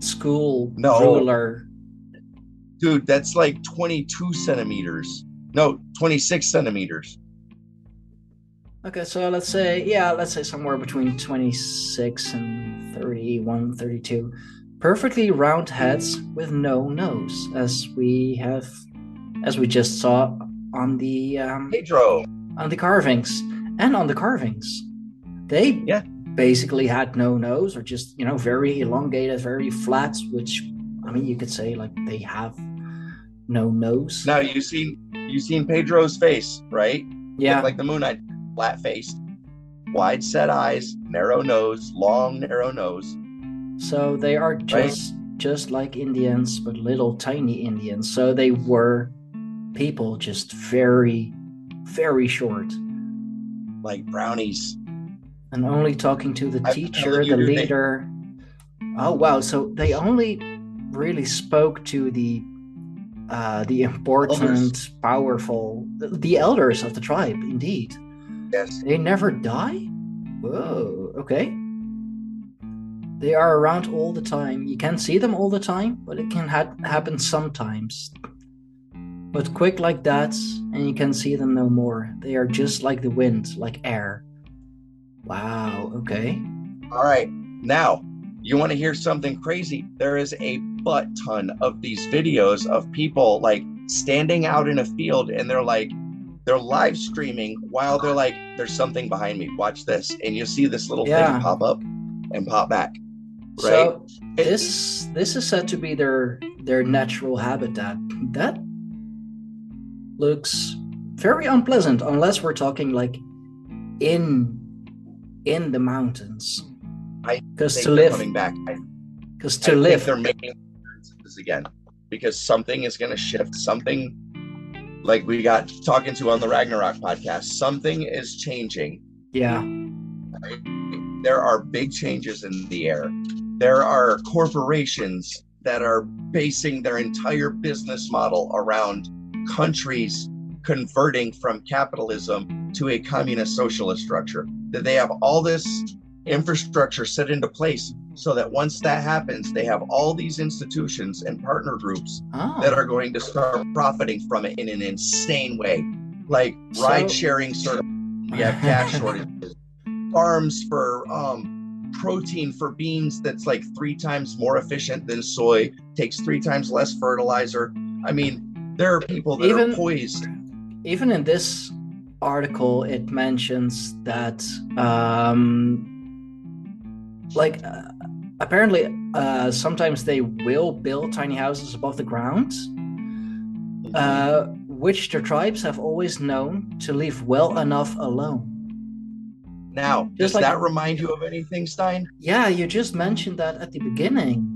school No. ruler. Dude, that's like 22 centimeters. No, 26 centimeters. Okay, so let's say yeah, let's say somewhere between twenty-six and 31, 32. Perfectly round heads with no nose, as we have, as we just saw on the um, Pedro. on the carvings and on the carvings they Yeah. basically had no nose or just you know very elongated very flat which i mean you could say like they have no nose Now you seen you seen Pedro's face, right? yeah Looked like the moon eye, flat faced. Wide set eyes, narrow nose, long narrow nose. So they are just just like Indians, but little tiny Indians. So they were people just very, very short. Like brownies. And only talking to the I'm teacher, the leader. Oh wow! So they only really spoke to the uh, the important, Elders. powerful, the elders of the tribe. Indeed, Yes. they never die. Whoa. Okay. They are around all the time. You can't see them all the time, but it can ha- happen sometimes. But quick like that, and you can see them no more. They are just like the wind, like air. Wow. Okay. All right. Now, you want to hear something crazy? There is a butt ton of these videos of people like standing out in a field and they're like, they're live streaming while they're like, there's something behind me. Watch this. And you see this little Yeah. thing pop up and pop back. Right? So It- this this is said to be their their natural habitat. That looks very unpleasant unless we're talking like in in the mountains. I Because to live, coming back. I, because I to think live, they're making appearances again because something is going to shift. Something like we got talking to on the Ragnarok podcast, something is changing. yeah, There are big changes in the air. There are corporations that are basing their entire business model around countries converting from capitalism to a communist socialist structure. That they have all this infrastructure set into place so that once that happens, they have all these institutions and partner groups oh, that are going to start profiting from it in an insane way. Like So- ride sharing sort of we have cash shortages, farms for um, protein for beans that's like three times more efficient than soy, takes three times less fertilizer. I mean, there are people that Even- are poised. even in this article, it mentions that um, like uh, apparently uh, sometimes they will build tiny houses above the ground uh, which the tribes have always known to leave well enough alone. Now, just does like- that remind you of anything, Stein? Yeah, you just mentioned that at the beginning.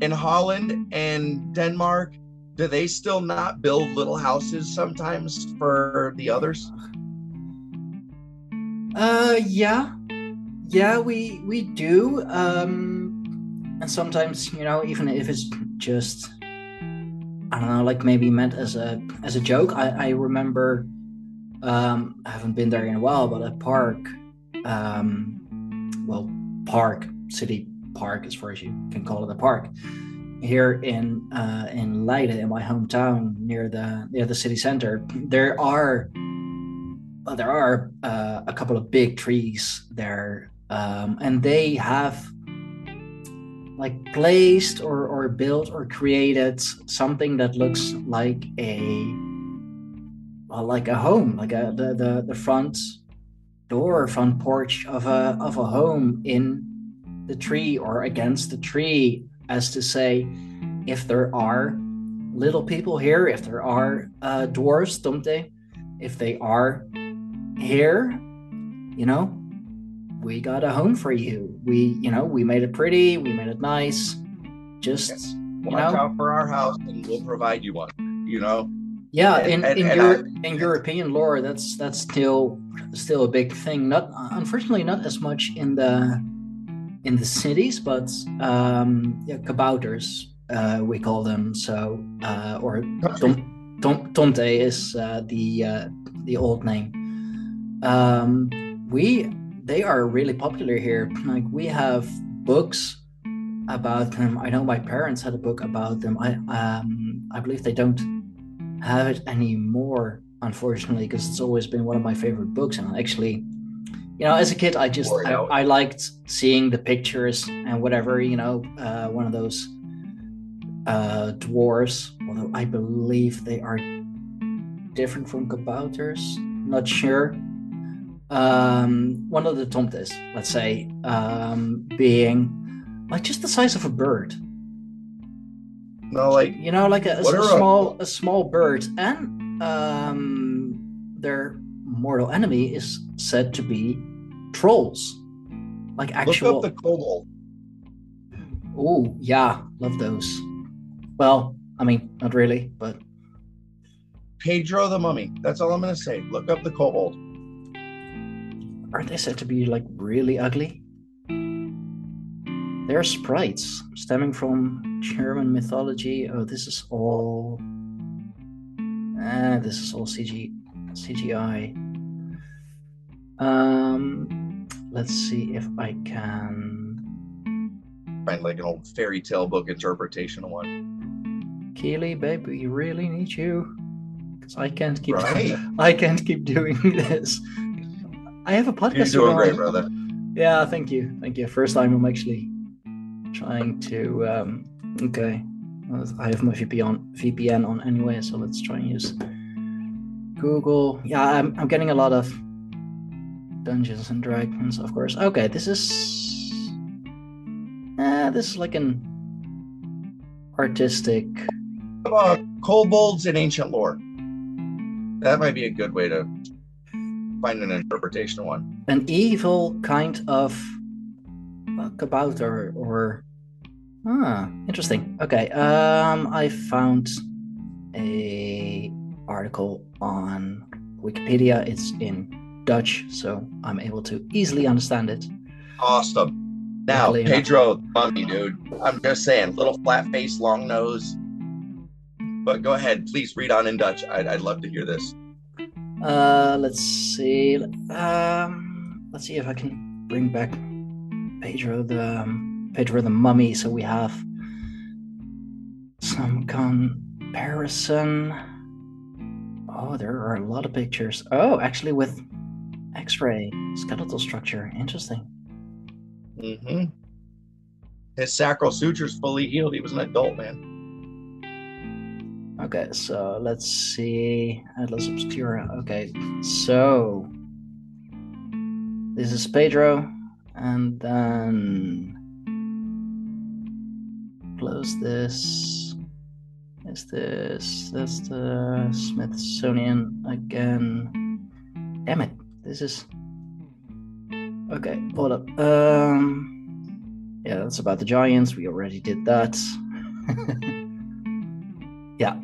In Holland and Denmark, do they still not build little houses sometimes for the others? Uh, yeah, yeah, we we do. Um, and sometimes you know, even if it's just I don't know, like maybe meant as a as a joke. I I remember. Um, I haven't been there in a while, but a park, um, well, park, city park, as far as you can call it a park, here in uh, in Leiden, in my hometown, near the near the city center, there are well, there are uh, a couple of big trees there, um, and they have like placed or, or built or created something that looks like a well, like a home, like a the, the the front door, front porch of a of a home in the tree or against the tree, as to say, if there are little people here, if there are uh, dwarves, Tomte, if they are here, you know, we got a home for you. We, you know, we made it pretty, we made it nice. Just, you Watch know, out for our house and we'll provide you one. You know? yeah. and- In and- in and Euro- I- in European lore, that's that's still still a big thing. Not unfortunately not as much in the in the cities, but um, yeah, kabouters uh, we call them. So uh, or Tom, Tom, Tomte is uh, the uh, the old name. Um, we they are really popular here. Like we have books about them. I know my parents had a book about them. I um I believe they don't have it anymore, unfortunately, because it's always been one of my favorite books. And actually, you know, as a kid, I just I. I liked seeing the pictures and whatever. You know, uh, one of those uh, dwarves. Although I believe they are different from kabouters. Not sure. Um, one of the tomtes, let's say, um, being like just the size of a bird. No, like You know, like a, a What a- small a small bird, and um, their mortal enemy is said to be trolls, like actual. Look up the kobold. Oh yeah, love those. Well, I mean, not really, but Pedro the Mummy. That's all I'm gonna say. Look up the kobold. Aren't they said to be like really ugly? They're sprites stemming from German mythology. Oh, this is all. Ah, this is all CG, CGI. Um, let's see if I can. Find like an old fairy tale book interpretation one. Keely, babe, we really need you. Because I can't keep Right. I can't keep doing this. I have a podcast. You're doing great, brother. Yeah, thank you. Thank you. First time I'm actually trying to um okay. I have my VPN VPN on anyway, so let's try and use Google. Yeah, I'm I'm getting a lot of Dungeons and Dragons, of course. Okay, this is uh, this is like an artistic Uh, kobolds in ancient lore. That might be a good way to find an interpretation of one. an evil kind of uh, kabouter or ah interesting okay um i found a article on wikipedia it's in dutch so i'm able to easily understand it Awesome. Now. Pedro, mummy, dude. I'm just saying, little flat face, long nose. But go ahead, please read on in Dutch. I'd, I'd love to hear this. Uh let's see. Um let's see if i can bring back pedro the um, pedro the mummy. So we have some comparison. Oh there are a lot of pictures. Oh actually with x-ray skeletal structure. Interesting. Hmm His sacral suture's fully healed. He was an adult, man. Okay so let's see. Atlas obscura. Okay so this is pedro and then close this. Is this that's the smithsonian again. Damn it this is okay hold up. Um yeah that's about the giants. We already did that. Yeah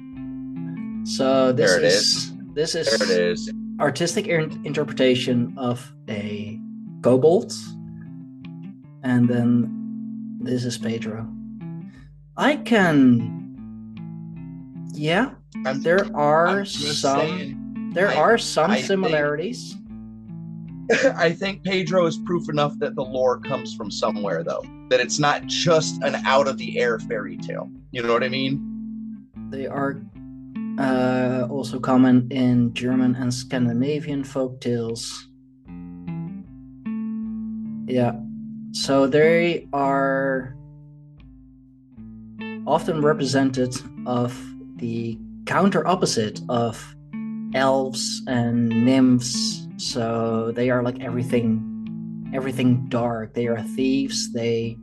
so this it is, this is is. artistic interpretation of a kobold and then this is pedro i can yeah I'm, there are some saying. there I- are some I think- similarities I think Pedro is proof enough that the lore comes from somewhere, though. That it's not just an out of the air fairy tale. You know what I mean? they are uh, also common in german and scandinavian folk tales. Yeah. So they are often represented of the counter opposite of elves and nymphs. So they are like everything everything dark. They are thieves. They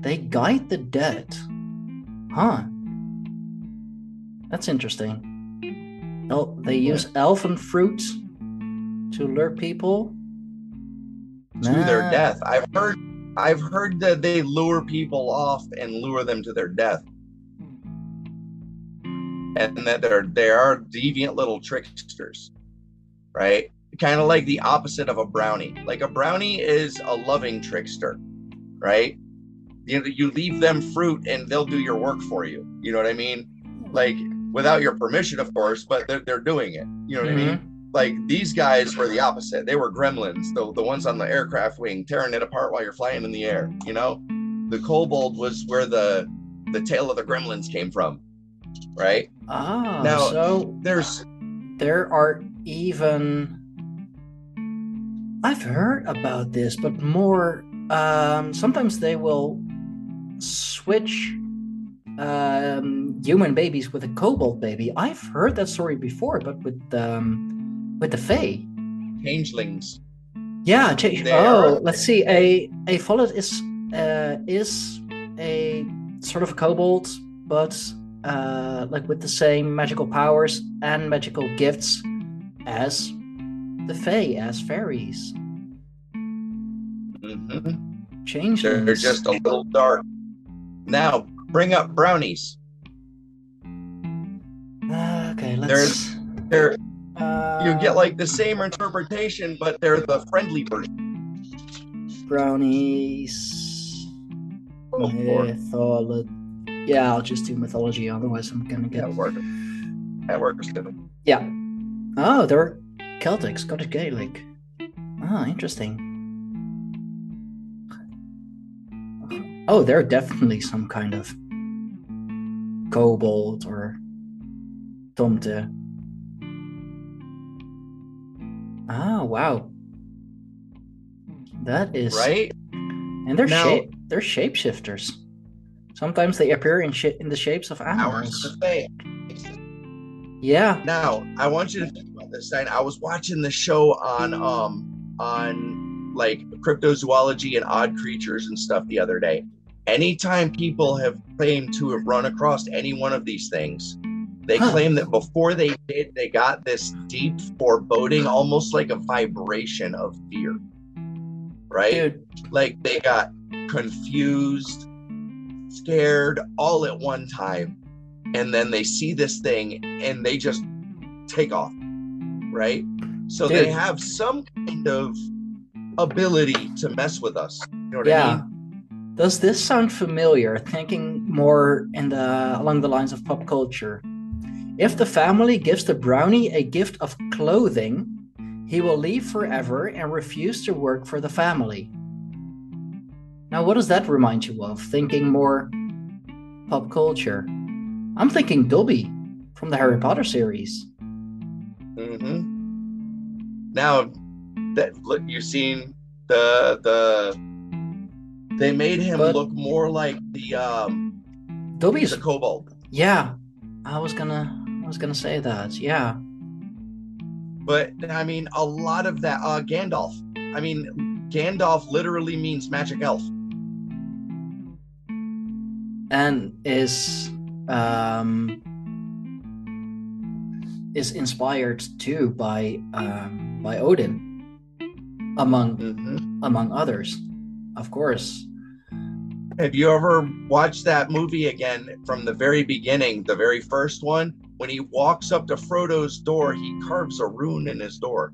they guide the dead. Huh that's interesting oh they use elfin fruit to lure people To their death. I've heard. I've heard that they lure people off and lure them to their death, and that they're they are deviant little tricksters, right? Kind of like the opposite of a brownie. Like a brownie is a loving trickster, right? You you leave them fruit and they'll do your work for you. You know what I mean? Like without your permission, of course, but they're they're doing it. You know what I mean? like these guys were the opposite. They were gremlins, the the ones on the aircraft wing, tearing it apart while you're flying in the air. You know, the kobold was where the the tail of the gremlins came from, right? ah Now- so There's there are even i've heard about this but more um sometimes they will switch um human babies with a kobold baby i've heard that story before but with um with the fae changelings. yeah oh let's see a a follet is uh is a sort of a kobold but uh like with the same magical powers and magical gifts as the fae as fairies Mm-hmm. Changelings. They're just a little dark. Now, bring up brownies. Uh, okay, let's. There's- They're uh, you get like the same interpretation, but they're the friendly version. brownies. Oh, Mytholo- Yeah, I'll just do mythology. Otherwise, I'm gonna get. That works. That works. Yeah. Oh, they're Celtic, Scottish Gaelic. Ah, interesting. Oh, they're definitely some kind of kobold or tomte. Ah, wow. That is Right? and they're Now- shape they're shapeshifters. Sometimes they appear in sh- in the shapes of animals. Yeah. Now, I want you to think about this. Stein. I was watching the show on um on like cryptozoology and odd creatures and stuff the other day. Anytime people have claimed to have run across any one of these things, they Huh. claim that before they did, they got this deep foreboding, almost like a vibration of fear. Right? Dude, like they got confused, scared all at one time, and then they see this thing and they just take off, right? So they have some kind of ability to mess with us. You know what I yeah. mean? Does this sound familiar? Thinking more in the along the lines of pop culture. If the family gives the brownie a gift of clothing, he will leave forever and refuse to work for the family. Now, what does that remind you of? Thinking more pop culture. I'm thinking Dobby from the Harry Potter series. Mm-hmm. Now that look, you've seen the the they made him But- look more like the um Dobby's a kobold. yeah. I was gonna I was gonna say that. Yeah. But I mean, a lot of that uh Gandalf. I mean, Gandalf literally means magic elf. and is um, is inspired too by um, by Odin, among Mhm. among others, of course. Have you ever watched that movie again from the very beginning, the very first one? When he walks up to Frodo's door, he carves a rune in his door.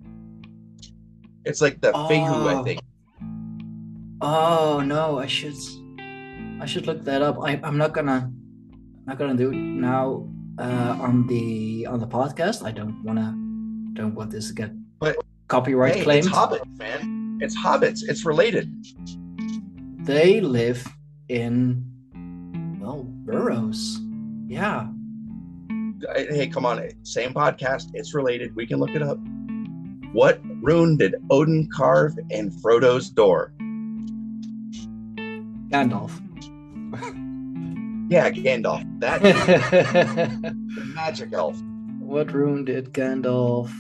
It's like the Fehu, I Oh. think. Oh no, I should I should look that up. I, I'm not gonna not gonna do it now uh, on the on the podcast. I don't wanna don't want this to get But, copyright hey, claimed. it's hobbits, man. It's hobbits. It's related. They live in well burrows. Yeah. Hey, come on. Same podcast. It's related. We can look it up. What rune did Odin carve in Frodo's door? Gandalf. Yeah, Gandalf. That magic elf. What rune did Gandalf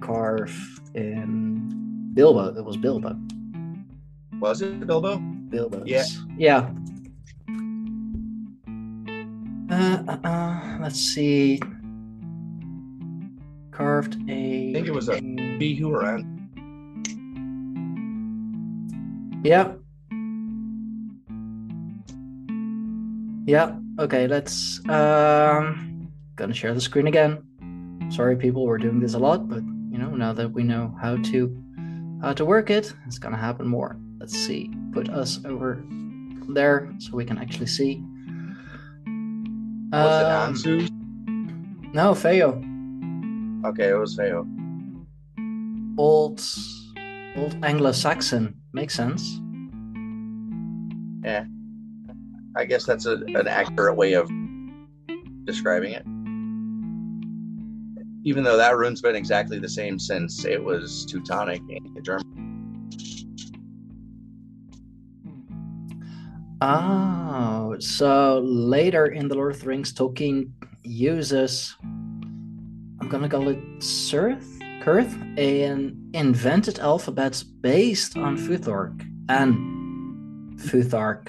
carve in Bilbo? It was Bilbo. Was it Bilbo? Bilbo. Yeah. Yeah. Uh, uh, uh, let's see. Carved a. I think it was a Fehu rune. Yeah. Yeah. Okay. Let's. Um. Gonna share the screen again. Sorry, people. We're doing this a lot, but you know, now that we know how to how to work it, it's gonna happen more. Let's see. Put us over there so we can actually see. Was it Um, Ansu? No, Feo. Okay, it was Feo. Old, old Anglo-Saxon makes sense. Yeah, I guess that's a, an accurate way of describing it. Even though that rune's been exactly the same since it was Teutonic in German. Oh, so later in the Lord of the Rings, Tolkien uses, I'm gonna call it Cirth, Cirth, an invented alphabet based on Futhark and Futhark.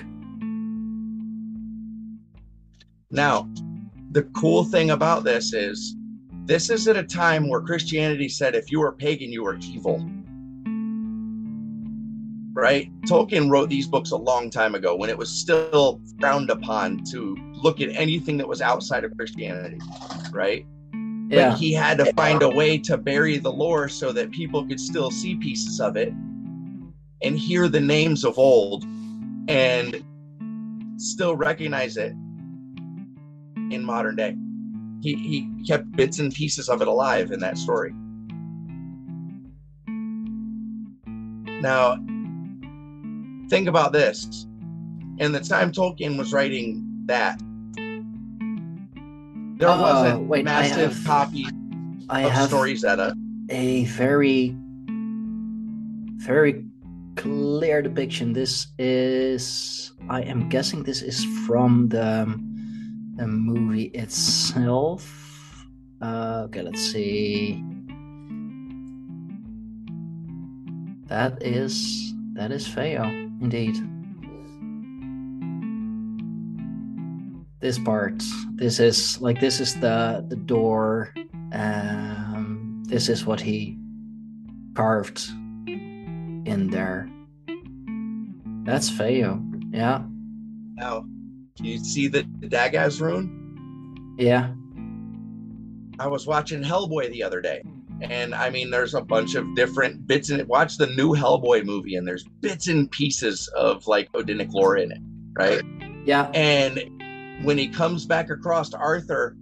Now, the cool thing about this is this is at a time where Christianity said if you were pagan, you were evil. Right? Tolkien wrote these books a long time ago when it was still frowned upon to look at anything that was outside of Christianity, right? Yeah. But he had to find a way to bury the lore so that people could still see pieces of it and hear the names of old and still recognize it in modern day. He, he kept bits and pieces of it alive in that story. Now, think about this. In the time Tolkien was writing that, there Uh, wasn't wait, I massive have- copies I of have stories at a a very, very clear depiction. This is, I am guessing, this is from the the movie itself. Uh, okay, let's see. That is that is Feo, indeed. This part, this is like this is the the door. Um, this is what he carved in there. That's Feo. Yeah, now. You see the Dagaz rune? yeah. I was watching Hellboy the other day, and I mean, there's a bunch of different bits in it. Watch the new Hellboy movie, and there's bits and pieces of like Odinic lore in it, right? Yeah, And when he comes back across to Arthur,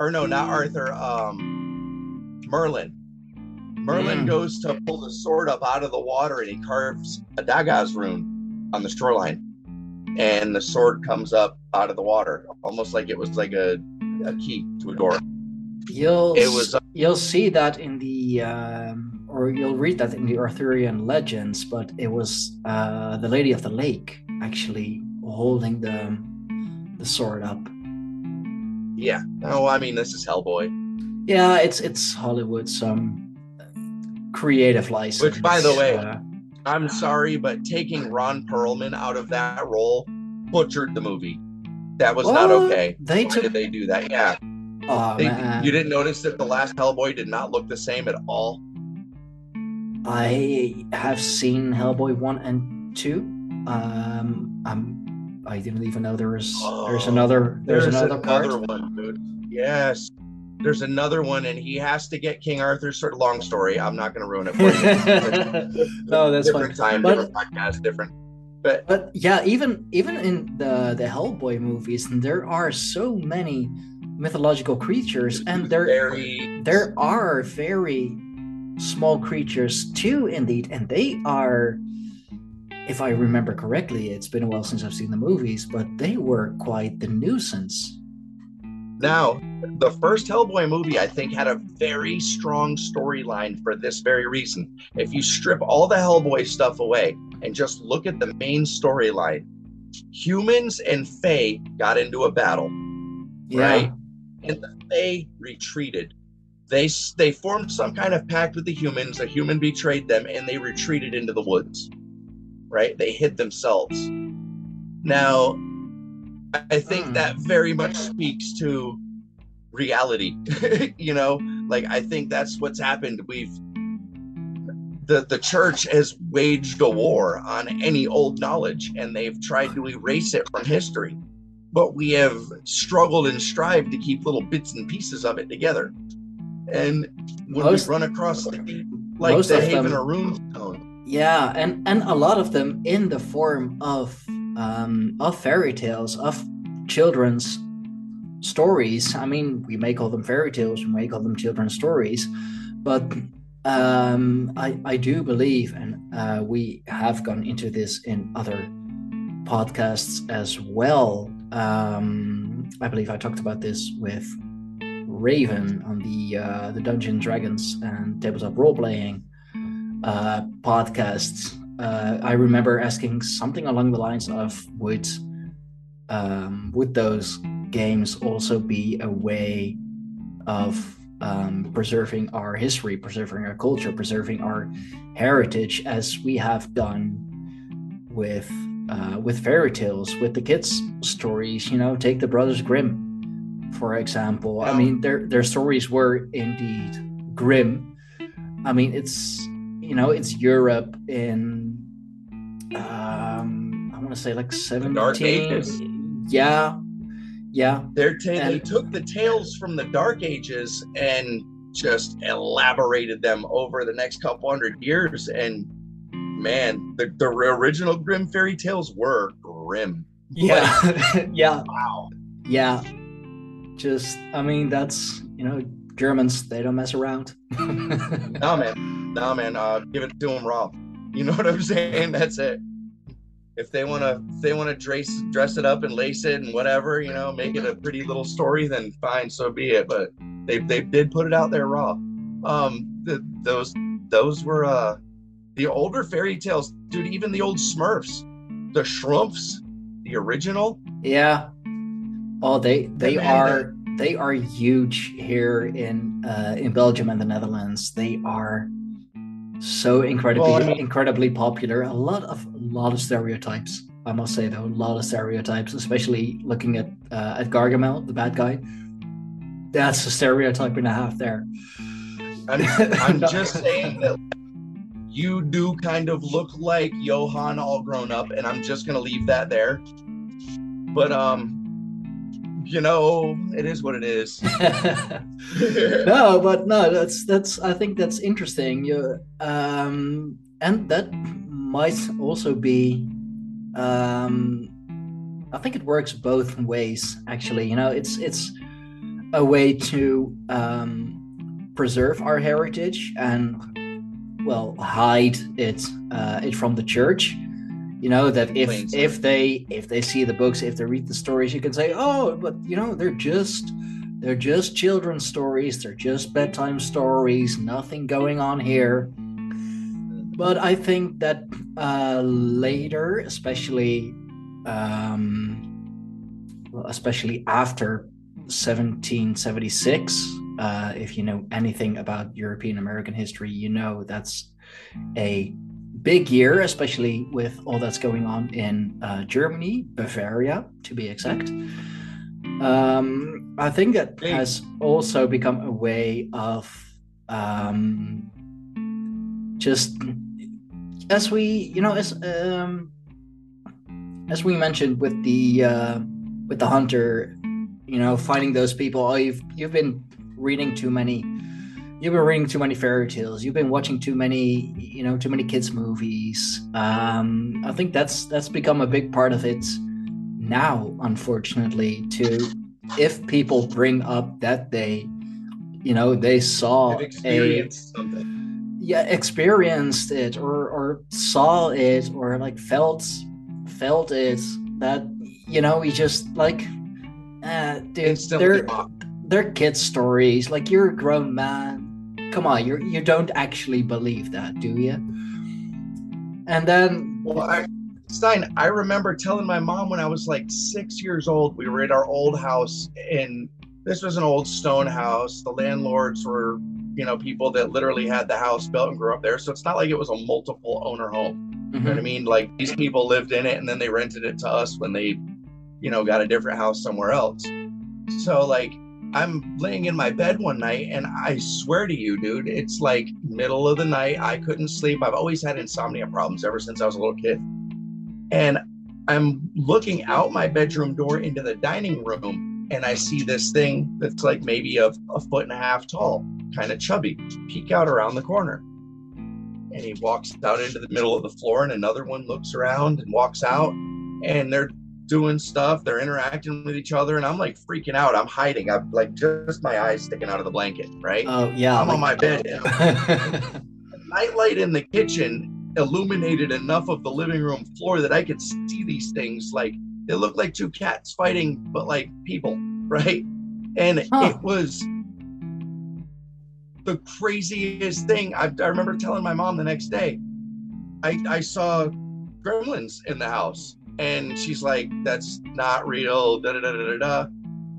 or no, not Arthur, um, Merlin. Merlin Mm. goes to pull the sword up out of the water, and he carves a Dagaz rune on the shoreline, and the sword comes up out of the water, almost like it was like a, a key to a door. It was- you'll see that in the um, or you'll read that in the Arthurian legends, but it was uh, the Lady of the Lake actually holding the the sword up. Yeah. Oh, I mean this is Hellboy. Yeah, it's it's Hollywood's um creative license. Which, by the way, uh, I'm sorry, but taking Ron Perlman out of that role butchered the movie. That was not okay. They Why took- did they do that? Yeah. Oh, They, man. you didn't notice that the last Hellboy did not look the same at all. I have seen Hellboy one and two. Um, I'm, I didn't even know there was there's Oh, another there's, another, part. one, dude. Yes. There's another one, and he has to get King Arthur's sort of long story. I'm not going to ruin it for you. no, that's fine. different time, But- different podcast, different. But But yeah, even even in the the Hellboy movies, there are so many mythological creatures, and there very there are very small creatures too, indeed, and they are. If I remember correctly, it's been a while since I've seen the movies, but they were quite the nuisance. Now, the first Hellboy movie, I think, had a very strong storyline for this very reason. If you strip all the Hellboy stuff away and just look at the main storyline, humans and Fae got into a battle, right? And the Fae retreated. They they formed some kind of pact with the humans. A human betrayed them, and they retreated into the woods. Right? They hid themselves. Now, I think Hmm. that very much speaks to reality. you know, like I think that's what's happened. We've the the church has waged a war on any old knowledge, and they've tried to erase it from history. But we have struggled and strived to keep little bits and pieces of it together. And when Most- we run across like, like the Haven them- or Runestone, Yeah, and and a lot of them in the form of um, of fairy tales of children's stories. I mean, we may call them fairy tales, we may call them children's stories, but um, I I do believe, and uh, we have gone into this in other podcasts as well. Um, I believe I talked about this with Raven on the uh, the Dungeon Dragons and tabletop role playing uh, podcasts. Uh, I remember asking something along the lines of would um, would those games also be a way of um, preserving our history, preserving our culture, preserving our heritage, as we have done with uh, with fairy tales, with the kids' stories. You know, take the Brothers Grimm, for example. I mean, their their stories were indeed grim. I mean, it's you know, it's Europe in um, I want to say like seventeen. Dark Ages. Yeah, yeah, They're ta- they took the tales from the Dark Ages and just elaborated them over the next couple hundred years. And man, the, the original Grimm fairy tales were grim. yeah, yeah, Wow. yeah. Just, I mean, that's you know, Germans. They don't mess around. Nah, man. Nah, man. Uh, give it to them raw. You know what I'm saying? That's it. If they wanna, if they wanna dress dress it up and lace it and whatever, you know, make it a pretty little story, then fine, so be it. But they they did put it out there raw. Um, the, those those were uh the older fairy tales, dude. Even the old Smurfs, the Schtroumpfs, the original. Yeah. Oh, they they man, are they are huge here in uh, in Belgium and the Netherlands. They are so incredibly Well, I mean- incredibly popular. A lot of a lot of stereotypes. I must say though, a lot of stereotypes, especially looking at uh, at Gargamel, the bad guy. That's a stereotype and a half there. I'm, I'm just saying that you do kind of look like Johan all grown up, and I'm just gonna leave that there. But um, you know, it is what it is. no, but no, that's that's. I think that's interesting. You um, and that might also be. Um, I think it works both ways. Actually, you know, it's it's a way to um, preserve our heritage and well hide it uh, it from the church. You know that if Plain if they if they see the books, if they read the stories, you can say, oh, but you know they're just they're just children's stories. They're just bedtime stories. Nothing going on here. But I think that uh, later, especially, um, well, especially after 1776, uh, if you know anything about European American history, you know that's a big year, especially with all that's going on in uh, Germany, Bavaria, to be exact. Um, I think that has also become a way of um, just as we, you know, as um, as we mentioned with the uh, with the hunter, you know, finding those people. Oh, you've you've been reading too many. You've been reading too many fairy tales. You've been watching too many, you know, too many kids movies. Um, I think that's that's become a big part of it now, unfortunately. To if people bring up that they, you know, they saw a something. yeah experienced it or or saw it or like felt felt it that you know we just like uh dude Instantly they're mocked. They're kids stories like you're a grown man come on you you don't actually believe that do you and then Well, I, Stein, I remember telling my mom when I was like six years old, we were at our old house, and this was an old stone house. The landlords were, you know, people that literally had the house built and grew up there. So it's not like it was a multiple owner home. You know what I mm-hmm. mean? Like these people lived in it and then they rented it to us when they, you know, got a different house somewhere else. So like I'm laying in my bed one night and I swear to you, dude, it's like middle of the night. I couldn't sleep. I've always had insomnia problems ever since I was a little kid. And I'm looking out my bedroom door into the dining room and I see this thing that's like maybe a, a foot and a half tall, kind of chubby, peek out around the corner. And he walks out into the middle of the floor, and another one looks around and walks out, and they're doing stuff. They're interacting with each other, and I'm like freaking out. I'm hiding. I'm like just my eyes sticking out of the blanket, right? oh yeah I'm on my bed. Nightlight in the kitchen illuminated enough of the living room floor that I could see these things. Like they look like two cats fighting, but like people, right? And Huh. it was the craziest thing. I, I remember telling my mom the next day, I, I saw gremlins in the house. And she's like, that's not real, da da da da da.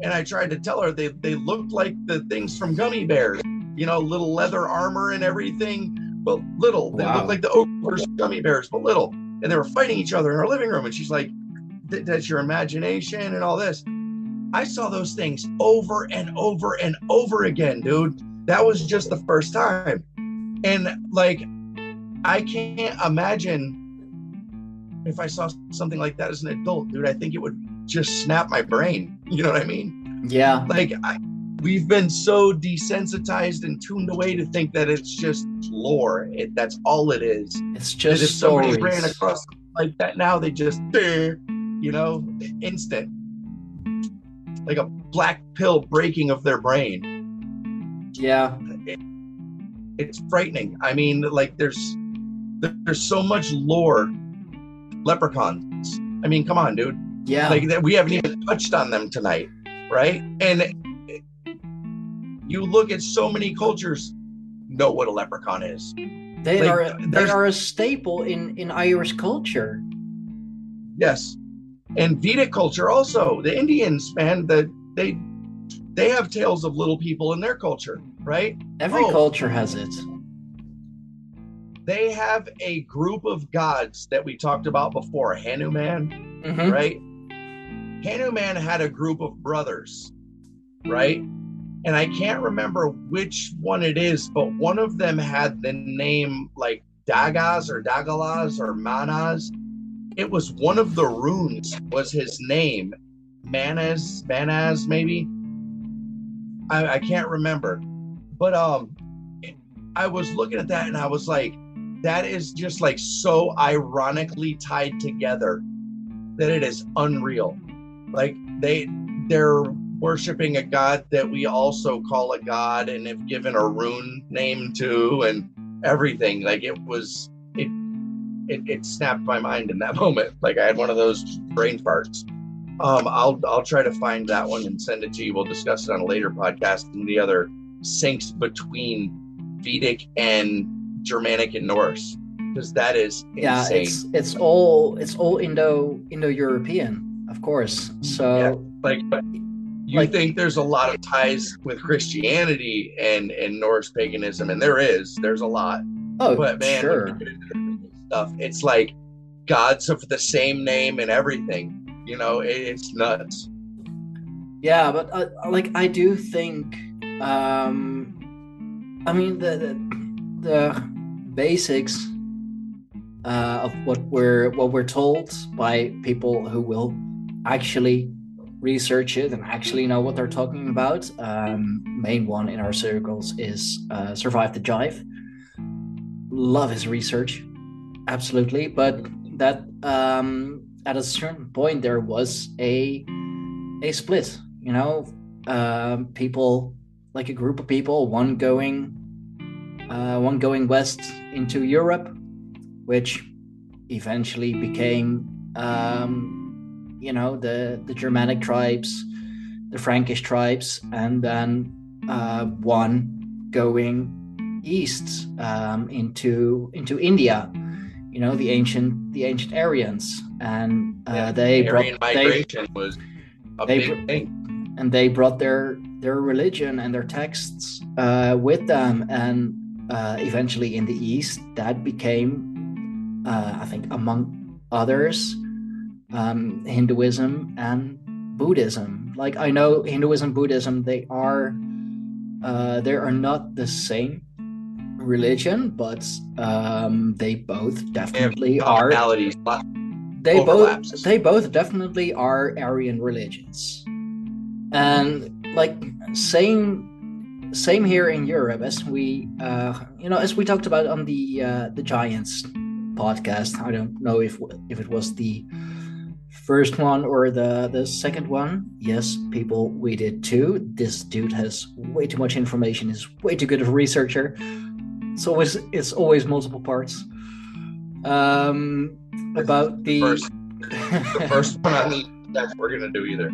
And I tried to tell her they, they looked like the things from Gummy Bears, you know, little leather armor and everything, but little. They Wow. looked like the ogres gummy bears, but little. And they were fighting each other in our living room. And she's like, that's your imagination and all this. I saw those things over and over and over again, dude. That was just the first time. And like, I can't imagine if I saw something like that as an adult, dude, I think it would just snap my brain. You know what I mean? Yeah. Like I, we've been so desensitized and tuned away to think that it's just lore. It, that's all it is. It's That just if somebody ran across like that now, they just, you know, instant, like a black pill breaking of their brain. Yeah. It's frightening. I mean, like there's there's so much lore. Leprechauns. I mean, come on, dude. Yeah. like that we haven't even touched on them tonight right and you look at so many cultures know what a leprechaun is they like, are they are a staple in in Irish culture. yes and vedic culture also the indians man the they they have tales of little people in their culture right Every Oh. culture has it. They have a group of gods that we talked about before hanuman Mhm. right? Hanuman had a group of brothers, right? And I can't remember which one it is, but one of them had the name like Dagas or Dagalas or Manas. It was one of the runes was his name. Manas, Manas, maybe. I, I can't remember. But um I was looking at that and I was like, that is just like so ironically tied together that it is unreal. Like they they're worshiping a god that we also call a god and have given a rune name to and everything. Like it was it it, it snapped my mind in that moment. Like I had one of those brain farts. Um I'll I'll try to find that one and send it to you. We'll discuss it on a later podcast and the other syncs between Vedic and Germanic and Norse. Because that is Yeah, insane. it's it's all it's all Indo Indo European, of course. So like you Like- think there's a lot of ties with Christianity and and Norse paganism, and there is. There's a lot, oh but man, sure. when you get into the stuff. It's like gods of the same name and everything. You know, it, it's nuts. Yeah, but uh, like I do think, um, I mean the the, the basics uh, of what we're what we're told by people who will actually research it and actually know what they're talking about. Um, main one in our circles is uh, Survive the Jive. Love his research, absolutely, but that um, at a certain point there was a a split you know um, people like a group of people one going uh, one going west into europe which eventually became um, you know the the germanic tribes the frankish tribes and then uh, one going east um, into into india you know the ancient the ancient aryans and uh, Yeah, they brought Aryan they, was a they big br- thing. and they brought their their religion and their texts uh, with them and uh, eventually in the east that became uh, i think among others um, hinduism and buddhism like i know hinduism buddhism they are uh, they are not the same religion but um, they both definitely are they overlaps. both they both definitely are Aryan religions, and like same same here in Europe as we uh, you know as we talked about on the uh, the Giants podcast. I don't know if if it was the first one or the the second one. Yes, people, we did too. This dude has way too much information. He's way too good of a researcher. So it's always it's always multiple parts. Um, about the first, the first one I think that we're gonna do either.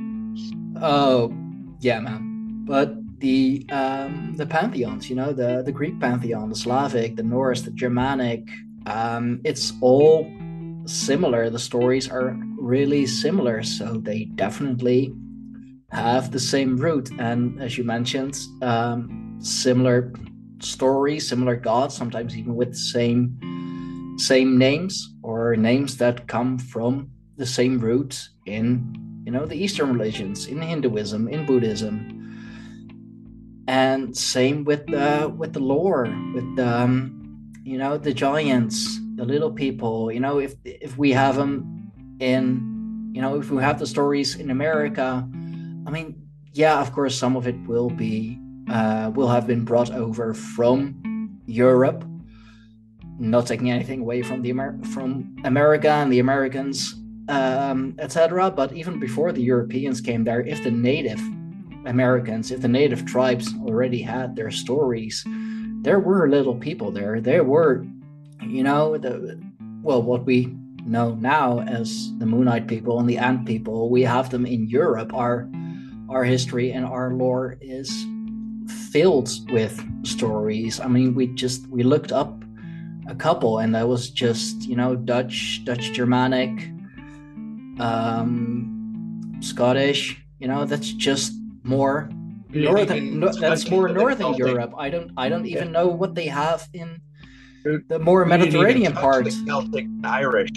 Oh, yeah, man. But the um, the pantheons, you know, the the Greek pantheon, the Slavic, the Norse, the Germanic, um, it's all similar. The stories are really similar, so they definitely have the same root. And as you mentioned, um, similar stories, similar gods, sometimes even with the same same names or names that come from the same root in you know the eastern religions in hinduism in buddhism and same with the with the lore with um you know the giants the little people. You know, if if we have them in, you know, if we have the stories in America, I mean, yeah, of course, some of it will be uh, will have been brought over from Europe. Not taking anything away from the Amer- from America and the Americans, um, etc. But even before the Europeans came there, if the native Americans, if the native tribes already had their stories, there were little people there. There were, you know, the well, what we know now as the Moon-eyed people and the Ant people. We have them in Europe. Our our history and our lore is filled with stories. I mean, we just we looked up a couple, and that was just you know Dutch, Dutch Germanic, um, Scottish. You know, that's just more northern. No, that's more northern Europe. I don't I don't even know what they have in the more Mediterranean part. Celtic, Irish.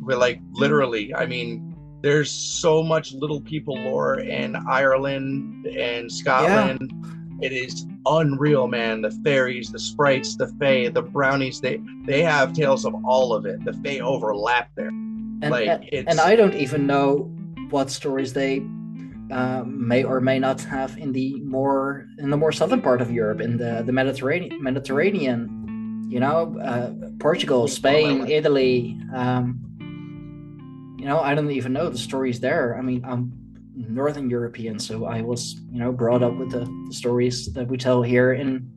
We're like literally. I mean, there's so much little people lore in Ireland and Scotland. Yeah. It is unreal, man. The fairies, the sprites, the fae, the brownies, they they have tales of all of it. The fae overlap there. And, like, and, and I don't even know what stories they uh, may or may not have in the more in the more southern part of Europe, in the the Mediterranean Mediterranean. You know, uh, Portugal, Spain, Italy. Um, you know, I don't even know the stories there. I mean, I'm Northern European, so I was you know brought up with the, the stories that we tell here in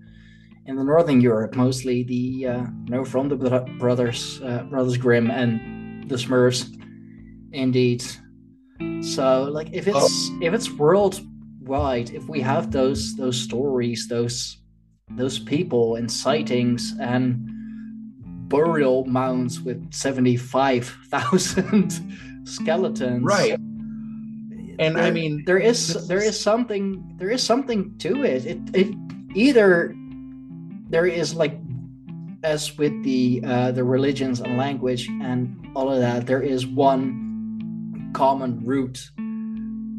in the Northern Europe, mostly the uh, you know from the brothers uh, Brothers Grimm and the Smurfs, indeed. So like if it's oh. if it's worldwide, if we have those those stories, those those people and sightings and burial mounds with 75,000 skeletons. Right. And there, I mean there is there is something there is something to it. It it either there is like as with the uh, the religions and language and all of that, there is one common root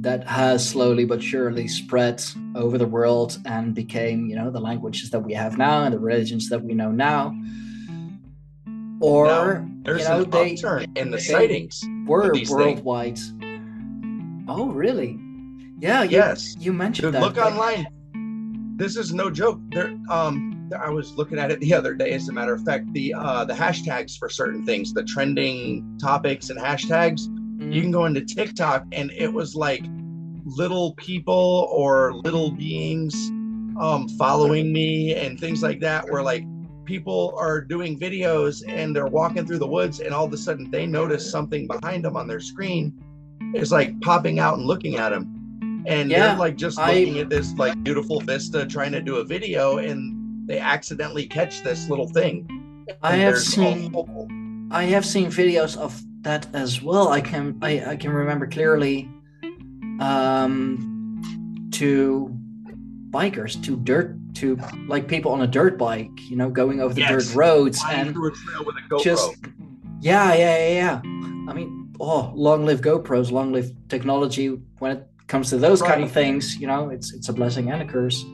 that has slowly but surely spread over the world and became, you know, the languages that we have now and the religions that we know now. Or no, there's you know, an they, upturn in the sightings were worldwide. Things. Oh, really? Yeah. You, yes. You mentioned Dude, that. Look online. This is no joke. There, um, I was looking at it the other day. As a matter of fact, the uh, the hashtags for certain things, the trending topics and hashtags Mm-hmm. You can go into TikTok and it was like little people or little beings um, following me and things like that, where like people are doing videos and they're walking through the woods and all of a sudden they notice something behind them on their screen is like popping out and looking at them. And yeah, they're like just looking I, at this like beautiful vista trying to do a video and they accidentally catch this little thing. I have seen I have seen videos of that as well. I can I, I can remember clearly um to bikers, to dirt to like people on a dirt bike, you know, going over the yes. dirt roads Flying and just yeah, yeah, yeah, yeah. I mean, oh, long live GoPros, long live technology when it comes to those right. kind of things, you know, it's it's a blessing and a curse.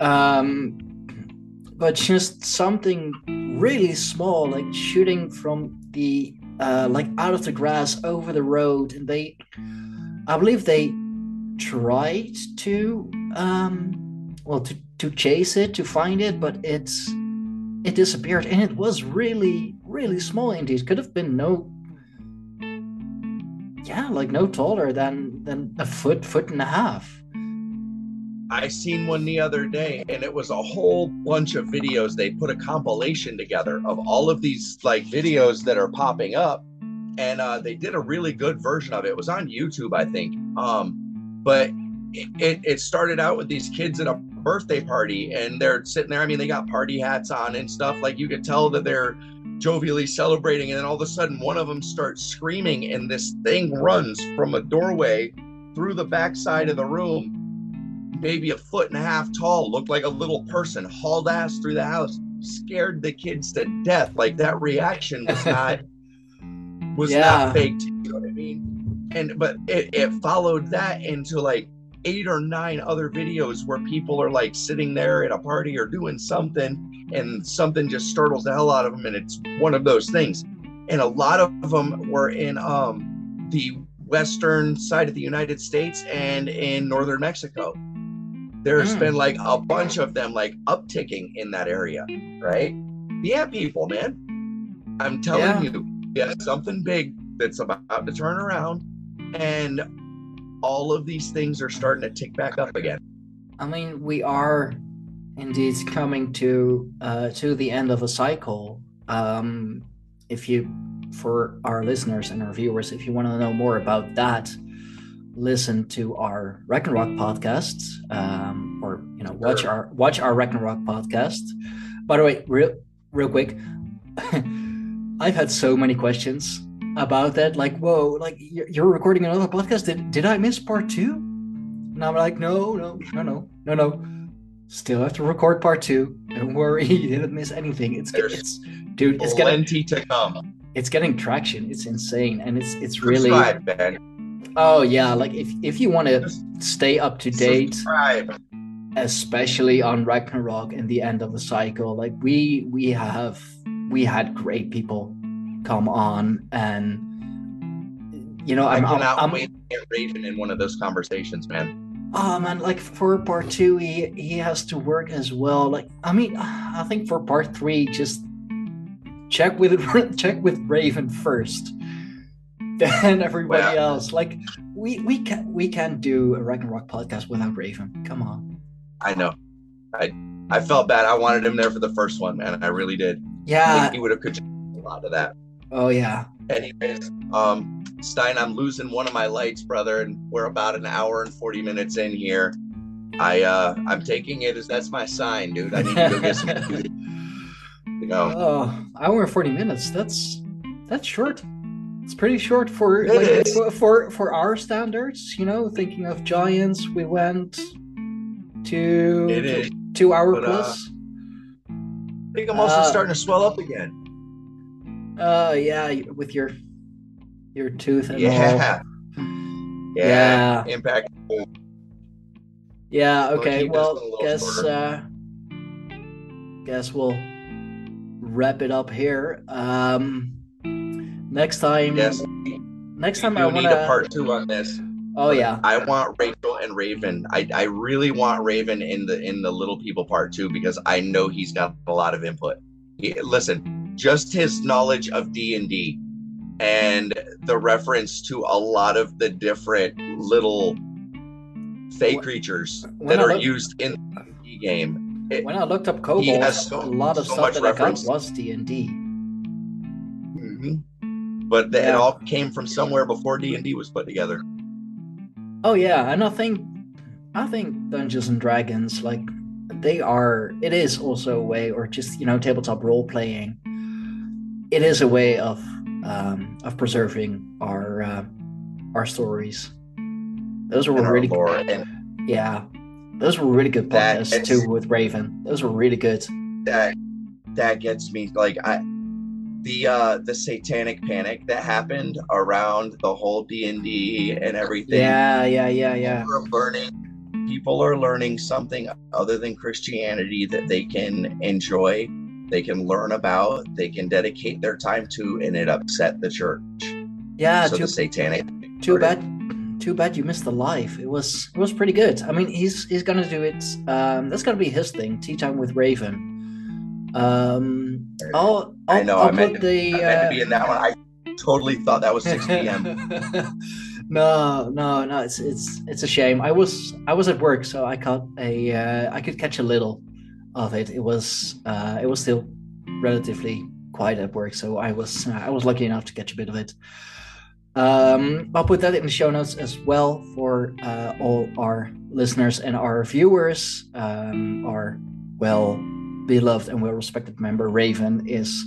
Um but just something really small like shooting from the uh, like out of the grass over the road, and they, I believe they tried to, um, well, to to chase it to find it, but it's it disappeared, and it was really really small indeed. Could have been no, yeah, like no taller than than a foot foot and a half. I seen one the other day and it was a whole bunch of videos. They put a compilation together of all of these like videos that are popping up. And uh, they did a really good version of it. It was on YouTube, I think. Um, but it, it started out with these kids at a birthday party and they're sitting there. I mean, they got party hats on and stuff. Like you could tell that they're jovially celebrating. And then all of a sudden, one of them starts screaming, and this thing runs from a doorway through the backside of the room maybe a foot and a half tall, looked like a little person, hauled ass through the house, scared the kids to death. Like that reaction was not was yeah. not faked. You know what I mean? And but it, it followed that into like eight or nine other videos where people are like sitting there at a party or doing something and something just startles the hell out of them and it's one of those things and a lot of them were in um, the western side of the united states and in northern mexico there's Mm. been like a bunch of them like upticking in that area right yeah people man i'm telling Yeah. you yeah something big that's about to turn around and all of these things are starting to tick back up again I mean, we are indeed coming to uh, to the end of a cycle. Um, if you, for our listeners and our viewers, if you want to know more about that, listen to our Ragnarok podcast, um, or you know, watch our watch our Ragnarok podcast. By the way, real real quick, I've had so many questions about that. Like, whoa, like you're, you're recording another podcast? Did did I miss part two? And I'm like, no, no, no, no, no, no. Still have to record part two. Don't worry, you didn't miss anything. It's There's it's dude, it's getting plenty to come it's getting traction. It's insane, and it's it's really subscribe oh yeah. Like if if you want to stay up to date, subscribe especially on Ragnarok and the end of the cycle, like we we have we had great people come on, and you know i I'm I'm, cannot I'm wait to get raven in one of those conversations man Oh man, like for part two, he he has to work as well. Like I mean, I think for part three, just check with check with Raven first, then everybody Well- else. Like we we can we can't do a Ragnarok podcast without Raven. Come on. i know i i felt bad i wanted him there for the first one man i really did I Yeah. think he would have contributed a lot of that Oh yeah. anyways um Stijn i'm losing one of my lights brother and we're about an hour and 40 minutes in here i uh i'm taking it as that's my sign dude i need to go get some food you know Oh, hour and forty minutes. That's that's short. It's pretty short for like, for, for for our standards. You know, thinking of giants, we went to It two hour But, uh, plus. i think i'm also Uh, starting to swell up again Uh, yeah, with your your tooth and all. yeah Yeah. yeah impact Yeah. Okay. Well, guess uh, guess we'll wrap it up here. Um, next time. yes Next time I want need a part two on this Oh yeah. I want Rachel and Raven. I, I really want Raven in the in the Little People part too because I know he's got a lot of input. He- listen, just his knowledge of D and D and the reference to a lot of the different little fey creatures when that are used in the game. It- When I looked up kobolds, has so- a lot of so stuff that I got was D and D. Mm-hmm. But the, it all came from somewhere before D and D was put together. Oh yeah, and I think I think Dungeons and Dragons like they are it is also a way or just you know tabletop role playing. It is a way of um, of preserving our uh, our stories. Those were our really good. And yeah. Those were really good podcasts too with Raven. Those were really good. that that gets me like I the uh the satanic panic that happened around the whole D&D and everything. Yeah, yeah, yeah, yeah. People are learning people are learning something other than Christianity that they can enjoy, they can learn about, they can dedicate their time to and it upset the church. Yeah, so too, the satanic too bad too bad you missed the live. It was it was pretty good. I mean he's he's gonna do it um that's gonna be his thing, tea time with Raven. Um I'll, I'll I know I'll I meant, put to, the I meant to uh, be in that one. I totally thought that was 6 p.m. no, no, no. It's it's it's a shame. I was I was at work, so I caught a uh, I could catch a little of it. It was uh, it was still relatively quiet at work, so I was uh, I was lucky enough to catch a bit of it. Um, I'll put that in the show notes as well for uh, all our listeners and our viewers. Um, our well beloved and well respected member Raven is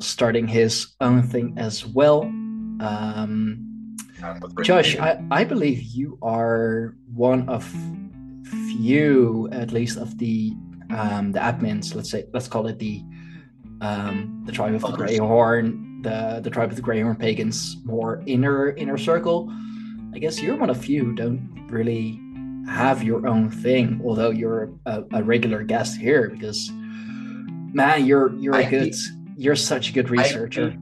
starting his own thing as well. Um, Josh, I, I believe you are one of few, at least, of the um, the admins. Let's say, let's call it the um, the tribe of the. Greyhorn, the the tribe of the Greyhorn pagans, more inner inner circle. I guess you're one of few don't really have your own thing, although you're a, a regular guest here because man, you're you're a I good keep- you're such a good researcher.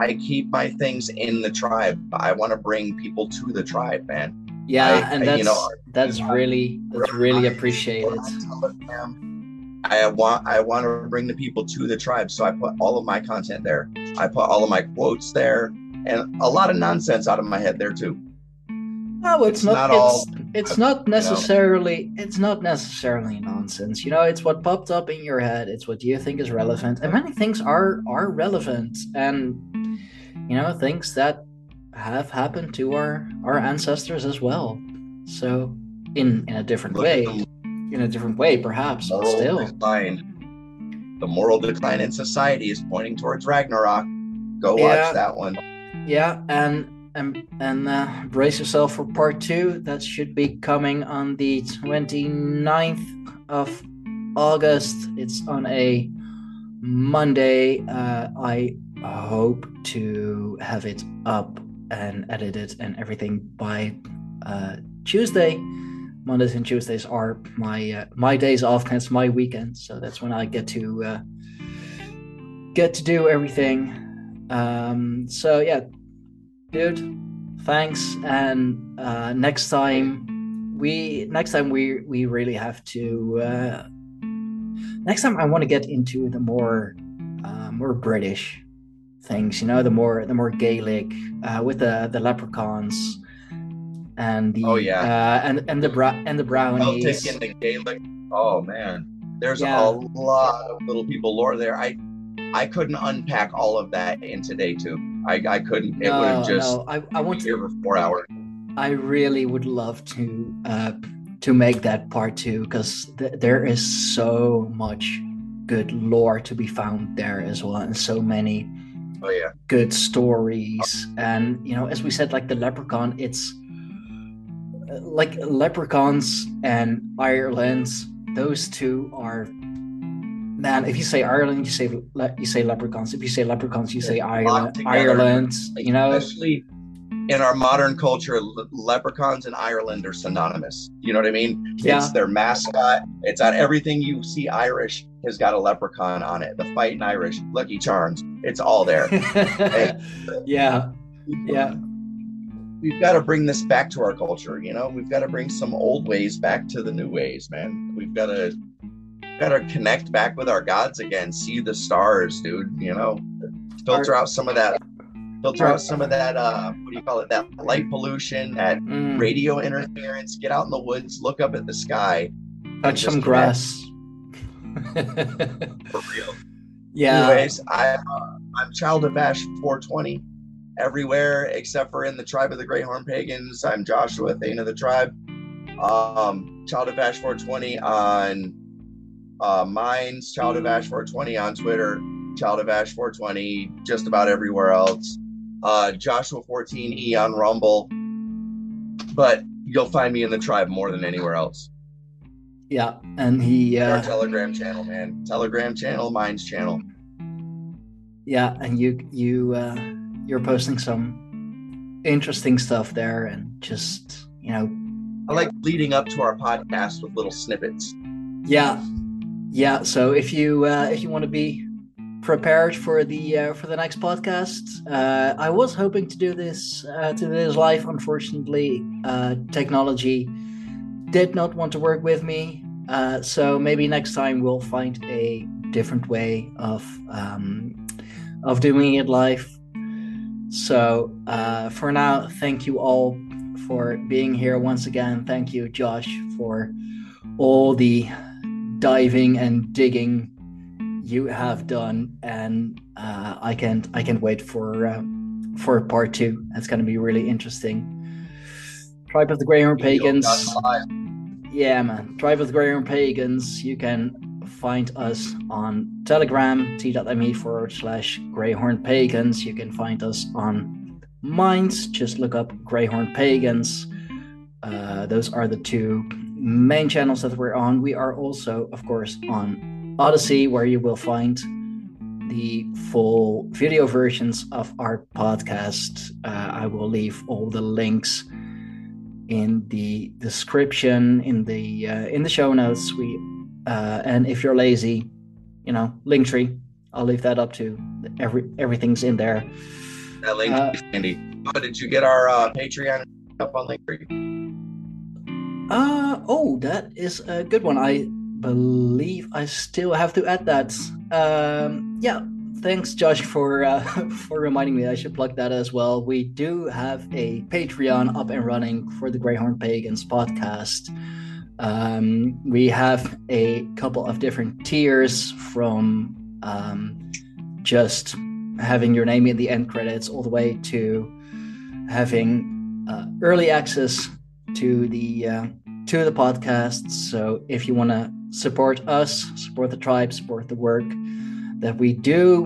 I keep my things in the tribe. I want to bring people to the tribe, man. yeah, I- and I- that's you know, that's really that's really appreciated. I want I want to bring the people to the tribe, so I put all of my content there. I put all of my quotes there, and a lot of nonsense out of my head there too. No, it's, It's not. not all- it's it's not necessarily. It's not necessarily nonsense. You know, it's what popped up in your head. It's what you think is relevant, and many things are are relevant, and you know, things that have happened to our our ancestors as well. So, in in a different Look way, in a different way, perhaps, but still. decline. The moral decline in society is pointing towards Ragnarok. Go Yeah. watch that one. Yeah, and and and uh, brace yourself for part two. That should be coming on the 29th of August. It's on a Monday. Uh, I hope to have it up and edited and everything by uh, Tuesday. Mondays and Tuesdays are my uh, my days off. That's my weekend, so that's when I get to uh, get to do everything. Um, so yeah, dude, thanks. And uh, next time we next time we we really have to. Uh, next time I want to get into the more uh, more British things. You know, the more the more Gaelic uh, with the the leprechauns and the Oh, yeah. uh, and and the bra- and the brownies. Celtic and the Gaelic. Oh man, there's Yeah. a lot of little people lore there. I I couldn't unpack all of that in today too. I I couldn't. It would have just no, I, I want to for four hours. I really would love to uh, to make that part two because th- there is so much good lore to be found there as well, and so many Oh yeah. good stories. And you know, as we said, like the leprechaun, it's uh, like leprechauns and Ireland. Those two are. Man, if you say Ireland, you say le- you say leprechauns. If you say leprechauns, you say Ireland. Ireland, you know. Especially in our modern culture, le- leprechauns and Ireland are synonymous. You know what I mean? Yeah. It's their mascot. It's on everything you see Irish has got a leprechaun on it. The fighting Irish, Lucky Charms, it's all there. yeah, yeah. We've got to bring this back to our culture. You know, we've got to bring some old ways back to the new ways, man. We've got to got to connect back with our gods again. See the stars, dude. You know, filter out some of that. Filter out some of that. Uh, what do you call it? That light pollution, that Mm, radio interference. Get out in the woods, look up at the sky. touch some grass. For real. yeah. Anyways, I, uh, I'm Child of Ash 420 everywhere except for in the tribe of the Greyhorn Pagans. I'm Joshua, Thane of the tribe. Um, Child of Ash 420 on uh, Minds, Child of Ash 420 on Twitter, Child of Ash 420 just about everywhere else. Uh, Joshua Fortini on Rumble. But you'll find me in the tribe more than anywhere else. Yeah, and he, Our uh, Telegram channel, man. Telegram channel, Minds channel. yeah, and you, you, uh, you're posting some interesting stuff there, and just you know, I like leading up to our podcast with little snippets. yeah, yeah. So if you, uh, if you want to be prepared for the uh, for the next podcast, uh, I was hoping to do this uh, to this live. Unfortunately, uh, technology did not want to work with me. Uh, so maybe next time we'll find a different way of um, of doing it live. So uh, for now, thank you all for being here once again. Thank you, Josh, for all the diving and digging you have done, and uh, I can't I can't wait for um, for part two. That's going to be really interesting. Tribe of the Greyhorn Pagans. Yeah, man. Tribe of the Greyhorn Pagans. You can find us on Telegram, t.me forward slash Greyhorn Pagans. You can find us on Minds. Just look up Greyhorn Pagans. Uh, those are the two main channels that we're on. We are also, of course, on Odysee, where you will find the full video versions of our podcast. Uh, I will leave all the links in the description in the uh, in the show notes. We uh, and if you're lazy, you know, Linktree. I'll leave that up to every everything's in there. That link, Uh, Andy. Oh, did you get our uh, Patreon up on Linktree? Uh oh, that is a good one. I believe I still have to add that. Um, yeah, thanks, Josh, for uh, for reminding me. I should plug that as well. We do have a Patreon up and running for the Greyhorn Pagans podcast. Um, we have a couple of different tiers from um, just having your name in the end credits all the way to having uh, early access to the uh, to the podcast. So if you want to support us, support the tribe, support the work that we do,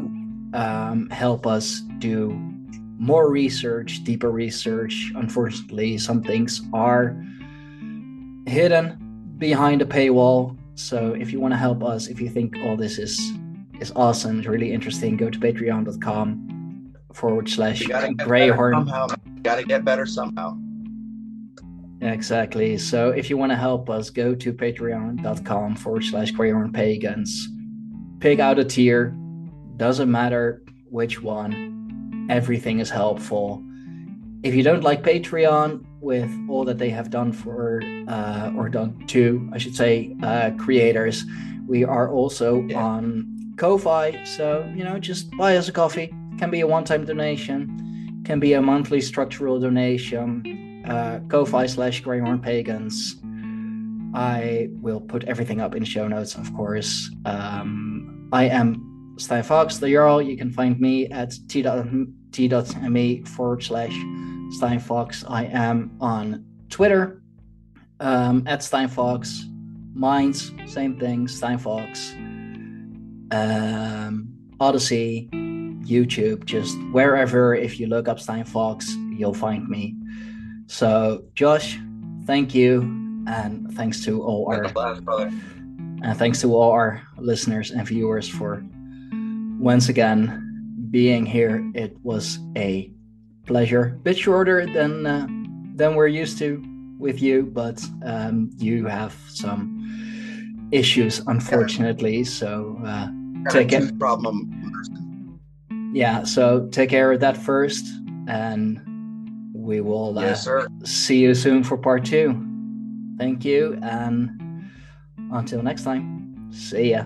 um, help us do more research, deeper research. Unfortunately, some things are hidden behind a paywall. So if you want to help us, if you think all this is is awesome, it's really interesting, go to patreon.com forward slash You gotta get better greyhorn. Gotta get better somehow. Exactly. So if you want to help us, go to patreon.com forward slash greyhorn pagans. Pick out a tier. Doesn't matter which one. Everything is helpful. If you don't like Patreon with all that they have done for, uh, or done to, I should say, uh, creators, we are also Yeah. on Ko-Fi. So, you know, just buy us a coffee. Can be a one-time donation. Can be a monthly structural donation uh, Ko-Fi slash Greyhorn Pagans. I will put everything up in show notes, of course. Um, I am Stijn Fox, the Jarl. You can find me at t.me forward slash Stijn Fox. I am on Twitter um, at Stijn Fox. Minds, same thing, Stijn Fox. Um, Odysee, YouTube, just wherever. If you look up Stijn Fox, you'll find me. So, Josh, thank you, and thanks to all our blast, and thanks to all our listeners and viewers for once again being here. It was a pleasure. Bit shorter than uh, than we're used to with you, but um, you have some issues, unfortunately. So uh, Take it. Problem. yeah, so take care of that first, and we will uh, Yes, see you soon for part two. Thank you, and until next time, see ya.